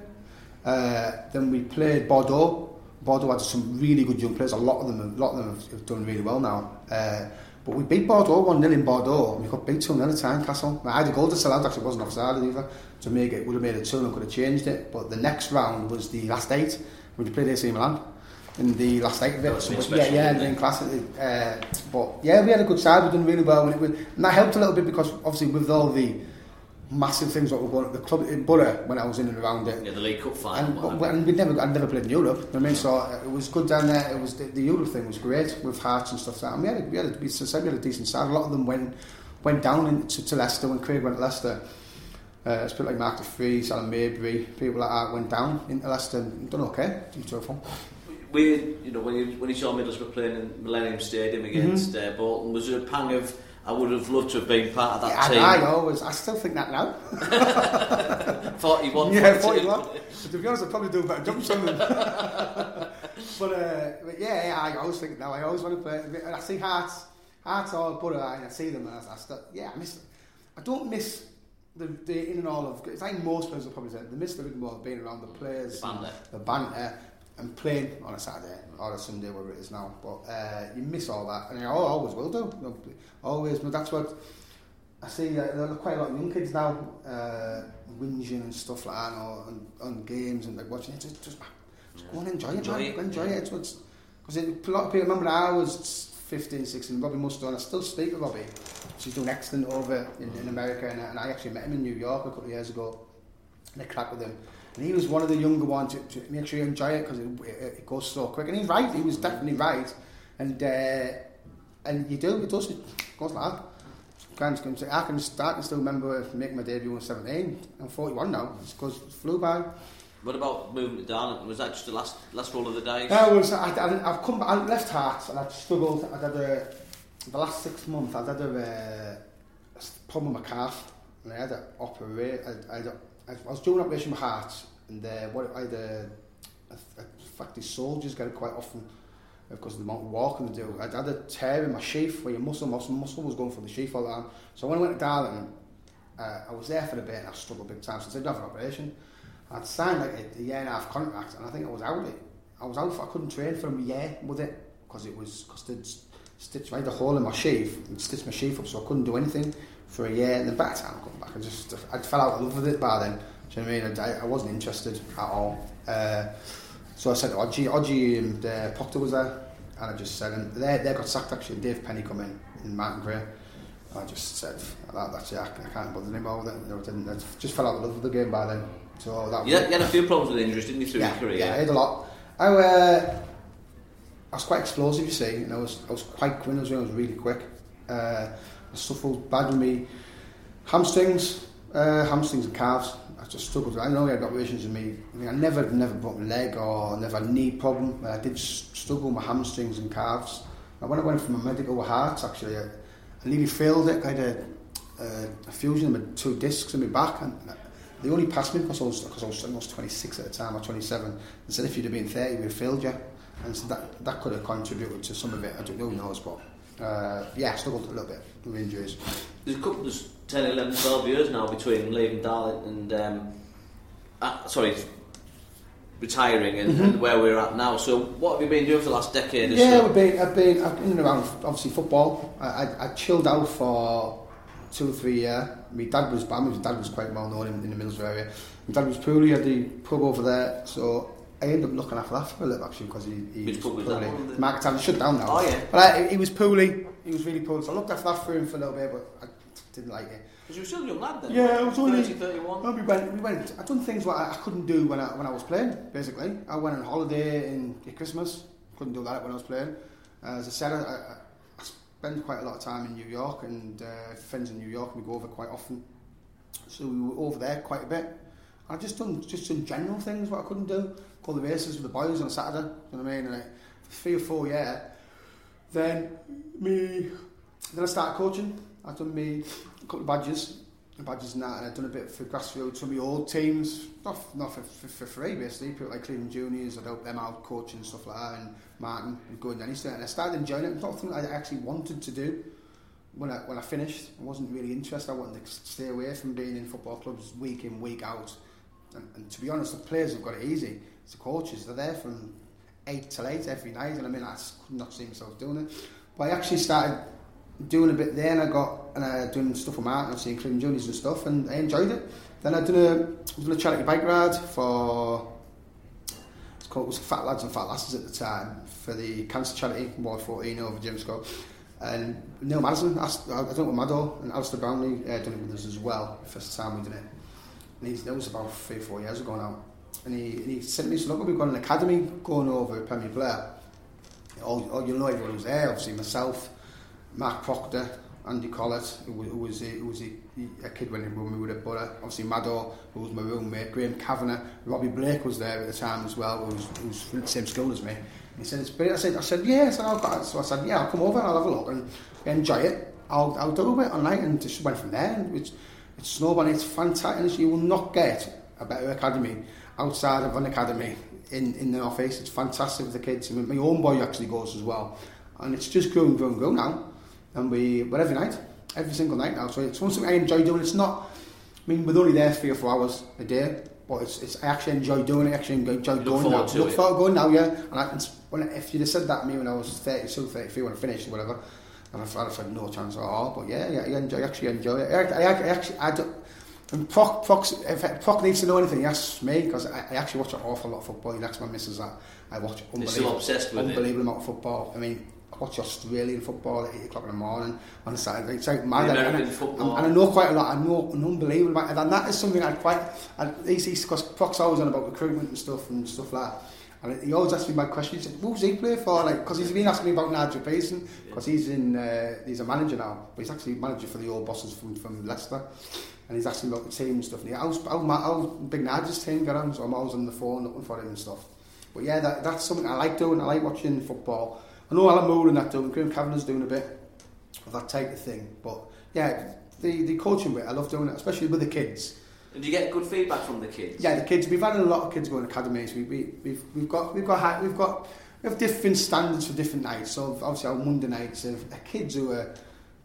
Uh, then we played Bordeaux. Bordeaux had some really good young players. A lot of them, a lot of them have, have done really well now. Uh, but we beat Bordeaux 1 0 in Bordeaux. and We got beat 2 0 at Tynecastle. I had a goal out, actually, wasn't offside either. To make it, would have made it 2 and could have changed it. But the next round was the last eight. We played AC Milan in the last eight of it. So, yeah, special, yeah, didn't in it? class. Uh, but yeah, we had a good side. We done really well. And, was, and that helped a little bit because obviously with all the massive things that were going on at the club in Boro when I was in and around it. Yeah, the League Cup final. And, but, and we'd never, I'd never played in Europe. you know what I mean, so uh, it was good down there. It was the, the Europe thing was great with Hearts and stuff. Like that. And we had, a, we had, a, we said we had a decent side. A lot of them went went down into to Leicester when Craig went to Leicester. Uh, it's a bit like Mark de Vries, Alan Maybury, people like that went down into Leicester and done okay. To be truthful. we, you know, when you when you saw Middlesbrough playing in Millennium Stadium against Mm-hmm. uh, Bolton, was there a pang of I would have loved to have been part of that Yeah, team? I always, I still think that now. 41, yeah, 41. To be honest, I'd probably do a better job than them. but, uh, but yeah, yeah, I always think now. I always want to play. And I see Hearts, Hearts or Boro, and I see them, and I, I still, yeah, I miss. Them. I don't miss the, the in and all of. It's like most players will probably say they miss the rigmarole of being around the players, The banter. the banter, and playing on a Saturday or a Sunday, whatever it is now. But uh, you miss all that, and I always will do. Always, but that's what. I see uh, there are quite a lot of young kids now uh, whinging and stuff like that, on, on games and like watching it. Just, just, just go and enjoy, Enjoy it, it. man. Enjoy it. It's because a lot of people remember I was 15, 16. Robbie Mustoe. I still speak to Robbie. She's doing excellent over in, in America, and, and I actually met him in New York a couple of years ago. And I cracked with him. And he was one of the younger ones to, to make sure you enjoy it because it, it, it goes so quick. And he's right. He was definitely right. And uh, and you do. It does. It goes like that. Can say, I can start and still remember making my debut when I was 17. I'm 41 now. It's because it flew by. What about moving to Darlington? Was that just the last last roll of the dice? I was, I, I, I've come, back I left Hearts and I'd struggled. I'd had a, the last six months, I'd had a, uh, a problem with my calf. And I had to operate. I, I, had a- I was doing operation with Hearts and uh, what I had a, fact, these soldiers get it quite often because of the amount of walking they do. I'd had a tear in my sheath where your muscle, muscle, muscle was going for the sheath all the time. So when I went to Darlington, uh, I was there for a bit and I struggled big time. So I said, have an operation. I'd signed like a, a year and a half contract and I think I was out it. I was out for, I couldn't train for a year with it because it was, because they'd stitched, I had a hole in my sheath and stitched my sheath up so I couldn't do anything for a year and then time I come back I just, I fell out of love with it by then. Do you know what I mean? I, I wasn't interested at all. Uh, so I said to Odgie, Odgie and uh, Proctor was there and I just said, and they, they got sacked actually, Dave Penney come in, in Martin Gray. I just said, that, that's it, I, can't bother anymore with it. Know, I, didn't, I just fell out of love with the game by then. So that You had, you had a few problems with injuries, didn't you, through yeah, your career? Yeah, I had a lot. I, uh, I was quite explosive, you see, and I was, I was quite quick, was, I was really quick. Uh, was bad with me. Hamstrings, uh, hamstrings and calves. I just struggled. I know I got operations in me. I mean, I never, never broke my leg or never had a knee problem. but I did struggle with hamstrings and calves. And when I went for a medical with hearts, actually, I, I nearly failed it. I had a, uh, a fusion with two discs in my back, and they only passed me because I was because I was almost 26 at the time or 27. They said if you'd have been 30, we'd have failed you, and so that that could have contributed to some of it. I don't know, who knows, but uh, yeah, struggled a little bit with injuries. There's a couple, there's 10, 11, 12 years now between leaving Darlington and um, uh, sorry, retiring and, Mm-hmm. and where we're at now. So, what have you been doing for the last decade? or Yeah, so? I've been, I've been, I've been around obviously football. I, I, I chilled out for two or three years. My dad was, my dad was quite well known in, in the Middlesbrough area. My dad was poorly, had the pub over there, so I ended up looking after that for a little bit actually because he, he Which was poorly. The- Market shut down now. Oh, yeah. But I, he was poorly, he was really poorly, so I looked after that for him for a little bit, but I didn't like it. Because you were still a young lad then. Yeah, I was only 30, 31. Well, we went. We went. I done things what I, I couldn't do when I when I was playing. Basically, I went on holiday in at Christmas. Couldn't do that when I was playing. Uh, as I said, I, I, I spend quite a lot of time in New York and uh, friends in New York. We go over quite often, so we were over there quite a bit. I just done just some general things what I couldn't do. Go the races with the boys on Saturday. You know what I mean? And I, for three or four years, then me. Then I started coaching. I've done me a couple of badges, badges and that, and I've done a bit for grassroots for my old teams, not, not for, for, for free basically. People like Cleveland Juniors, I'd help them out coaching and stuff like that, and Martin would go in any. And I started enjoying it. It was not something I actually wanted to do when I when I finished. I wasn't really interested. I wanted to stay away from being in football clubs week in week out. And, and to be honest, the players have got it easy. The coaches. They're there from eight till eight every night, and I mean I could not see myself doing it. But I actually started doing a bit there, and I got and I doing stuff with Martin, obviously including juniors and stuff, and I enjoyed it. Then I did a I did a charity bike ride for it's called it was Fat Lads and Fat Lasses at the time for the cancer charity Ward 14 over Jim Scott. And Neil Maddison, asked, I don't know what Mado and Alistair Brownlee uh, done it with us as well. First time we did it. And he's, that was about three or four years ago now. And he, and he said me, so look, we've got an academy going over at Premier Blair. All, all, you'll know everyone was there, obviously myself, Mark Proctor, Andy Collett, who, who was, a, who was a, a kid when with it, but uh, obviously Mado, who was my roommate, Graham Kavanagh, Robbie Blake was there at the time as well, who was, who was from the same school as me. And he said, it's brilliant. I said, I said, yeah, I said, I'll go. So I said, yeah, I'll come over and I'll have a look and enjoy it. I'll, I'll do it online and just went from there. And it's, it's snowball, it's fantastic. You will not get a better academy outside of an academy in, in the office. It's fantastic with the kids. I mean, my own boy actually goes as well. And it's just grown, grown, grown now. And we, but every night, every single night now. So it's one thing I enjoy doing. It's not, I mean, we're only there three or four hours a day, but it's, it's I actually enjoy doing it. I actually enjoy Look going now. to Look it. forward to going now, yeah. And I, when, if you'd have said that to me when I was 32, 33, when I finished or whatever, and I've, I'd have had no chance at all. But yeah, yeah, I, enjoy, I actually enjoy it. I, I, I actually, I don't, and Proc, Proc, if Proc needs to know anything, he asks me because I, I actually watch an awful lot of football. He asks my missus that. I watch unbelievable, obsessed with it. amount of football. I mean, I watch Australian football at 8 o'clock in the morning on a Saturday. It's like mad. The And I- American football. and I know quite a lot. I know an unbelievable amount. And that is something I'd quite... And he's because Proc's always on about recruitment and stuff and stuff like that. And he always asks me my question. He said, "Who's he play for?" Like, because he's been asking me about Nigel Pearson because he's in, uh, he's a manager now, but he's actually manager for the old bosses from, from Leicester. And he's asking about the team and stuff. And he, how's, how, ma- how big Nigel's team get on? So I'm always on the phone looking for him and stuff. But yeah, that, that's something I like doing. I like watching football. I know Alan Moore and that doing. Graham Kavanagh's doing a bit of that type of thing. But yeah, the the coaching bit, I love doing it, especially with the kids. And do you get good feedback from the kids? Yeah, the kids. We've had a lot of kids going to academies. We, we, we've we've got we've got high, we've got we have different standards for different nights. So obviously our Monday nights of kids who are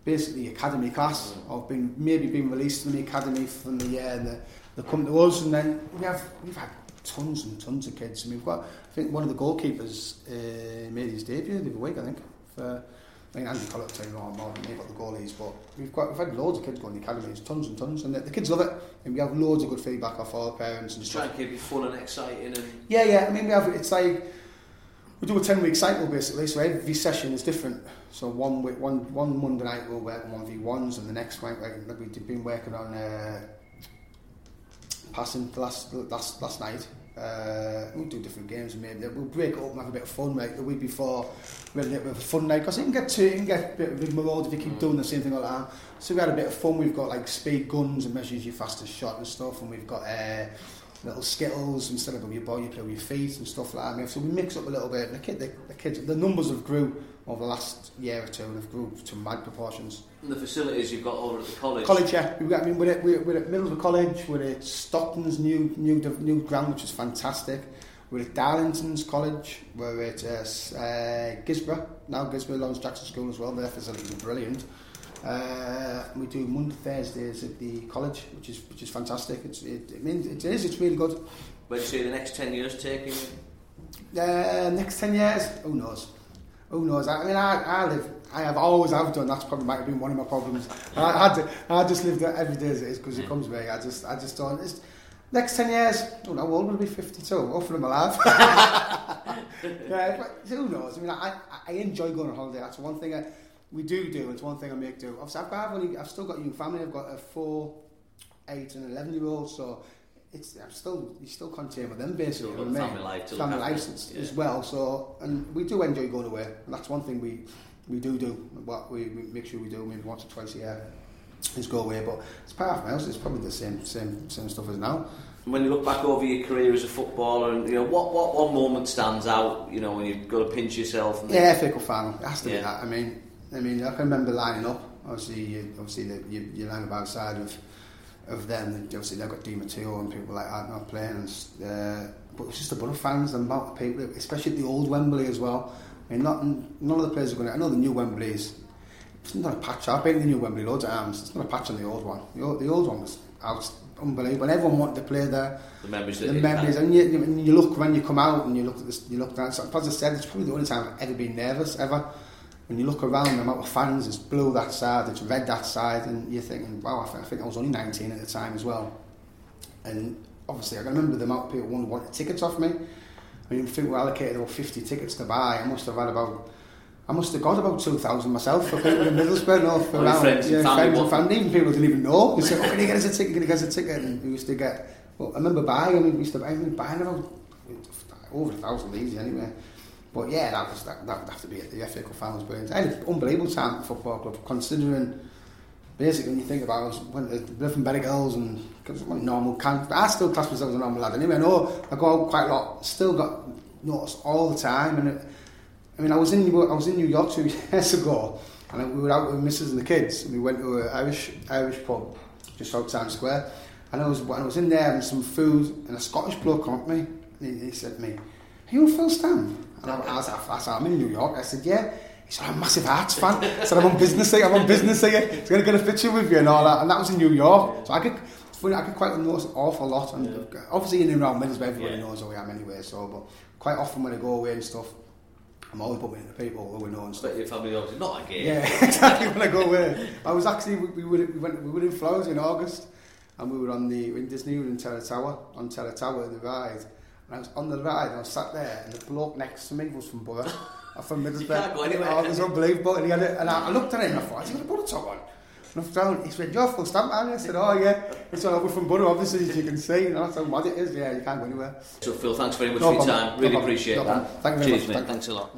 basically academy class or been maybe been released from the academy from the year and they, they come to us and then we have we've had tons and tons of kids and we've got I think one of the goalkeepers uh, made his debut the other week I think for I mean Andy Collett tell you more, than me about the goalies but we've got we've had loads of kids going to the academies tons and tons and the, the kids love it and we have loads of good feedback off all the parents and stuff try and keep it fun and exciting and yeah, yeah. I mean, we have. It's like we do a ten week cycle basically. So every session is different. So one week, one one Monday night we'll work on one v ones, and the next week we've been working on uh, passing last last last night. Uh, we'll do different games maybe we'll break up and have a bit of fun. Like the week before, we had a bit of a fun night because you can get to you can get a bit of rigmarole if you keep doing the same thing all the time. So we had a bit of fun. We've got like speed guns and measures your fastest shot and stuff, and we've got. Uh, little skittles instead of with your body, you play with your feet and stuff like that. I mean, so we mix up a little bit. And the kid, the, the kids, the numbers have grew over the last year or two and have grew to mad proportions. And the facilities you've got over at the college. College, yeah. We've got, I mean, we're at, we're, we're at Middlesbrough College, we're at Stockton's new new new ground, which is fantastic. We're at Darlington's College, we're at uh, uh, Guisborough, now Guisborough Laurence Jackson School as well, their facilities are brilliant. Uh, we do Monday Thursdays at the college, which is which is fantastic. It's, it, it means it is. It's really good. Where do you see the next ten years taking? Uh, next ten years, who knows? Who knows? I, mean, I, I live. I have always have done. That's probably might have been one of my problems. I, I had to, I just live there every day as it is because it comes me. I just I just don't. It's, next ten years, I don't know. How old will I be? Fifty-two. Hopefully, I'm alive. yeah, but who knows? I mean, I, I enjoy going on holiday. That's one thing I we do do, it's one thing I make do. Obviously, I've, got, I've, only, I've still got a young family. I've got a four, eight, and eleven year old. So it's I'm still you still contain with them basically. Still family life, family life yeah. as well. So and we do enjoy going away. And that's one thing we we do do. What we, we make sure we do maybe once or twice a year is go away. But it's part of my house. It's probably the same same same stuff as now. When you look back over your career as a footballer, and you know what what one moment stands out, you know when you've got to pinch yourself. And yeah, FA Cup final. It has to yeah. be that. I mean, I mean, I can remember lining up. Obviously, you, obviously the, you, you line up outside of of them. Obviously, they've got Di Matteo and people like that not playing. And, uh, but it's just the Boro fans, the amount of people, especially the old Wembley as well. I mean, not, none of the players are going to. I know the new Wembley is. It's not a patch. I've been the new Wembley loads of times. It's not a patch on the old one. The old, the old one was unbelievable. And everyone wanted to play there. The memories. The memories. And you, you, you, look when you come out and you look at this. You look down. So, as I said, it's probably the only time I've ever been nervous ever when you look around the amount of fans, it's blue that side, it's red that side, and you're thinking, wow, I think I was only 19 at the time as well. And obviously, I can remember the amount of people who wanted tickets off me. I mean, I think we allocated about 50 tickets to buy. I must have had about, I must have got about 2,000 myself for people in Middlesbrough, no, for around, friends, yeah, family, friends and family, even people didn't even know. They said, oh, can you get us a ticket, can you get us a ticket? And we used to get, well, I remember buying, I mean, we used to buy, I mean, buying about over a thousand easy anyway. But yeah, that was that, that would have to be it. The FA Cup final was brilliant. I an unbelievable time at football club, considering basically when you think about it, when the different Berry girls and cause normal camp. I still class myself as a normal lad anyway. I know I go out quite a lot. Still got noticed all the time. And it, I mean, I was in I was in New York two years ago, and we were out with Mrs. and the kids. And we went to an Irish Irish pub just outside Times Square. And I was when I was in there having some food, and a Scottish bloke to me, and he, he said to me, "Are you Phil Stamp?" And I, I, was, I, said, I'm in New York. I said, yeah. He said, I'm a massive Hearts fan. I said, I'm on business here, I'm on business here. He's going to get a picture with you and all that. And that was in New York. So I could, I could quite notice an awful lot. And yeah. obviously in and around Middlesbrough, everybody yeah. knows who I am anyway. So, but quite often when I go away and stuff, I'm always bumping into people who we know and stuff. But your family obviously not again. Yeah, exactly. when I go away, I was actually we, we, were, we went we were in Flowers in August, and we were on the in Disney we were in Terror Tower on Terror Tower the ride, and I was on the ride and I was sat there and the bloke next to me was from Boro. from Middlesbrough. You can't go anywhere. Oh, it was unbelievable. And, he had a, and I, I looked at him and I thought, has he got a Boro top on? And I found, he said, you're full stamp, man. I said, oh, yeah. He said, oh, we're from Boro, obviously, as you can see. And that's how mad it is. Yeah, you can't go anywhere. So, Phil, thanks very much no for your time. Really no appreciate no that. Thank you very Cheers, much. mate. Thanks a lot.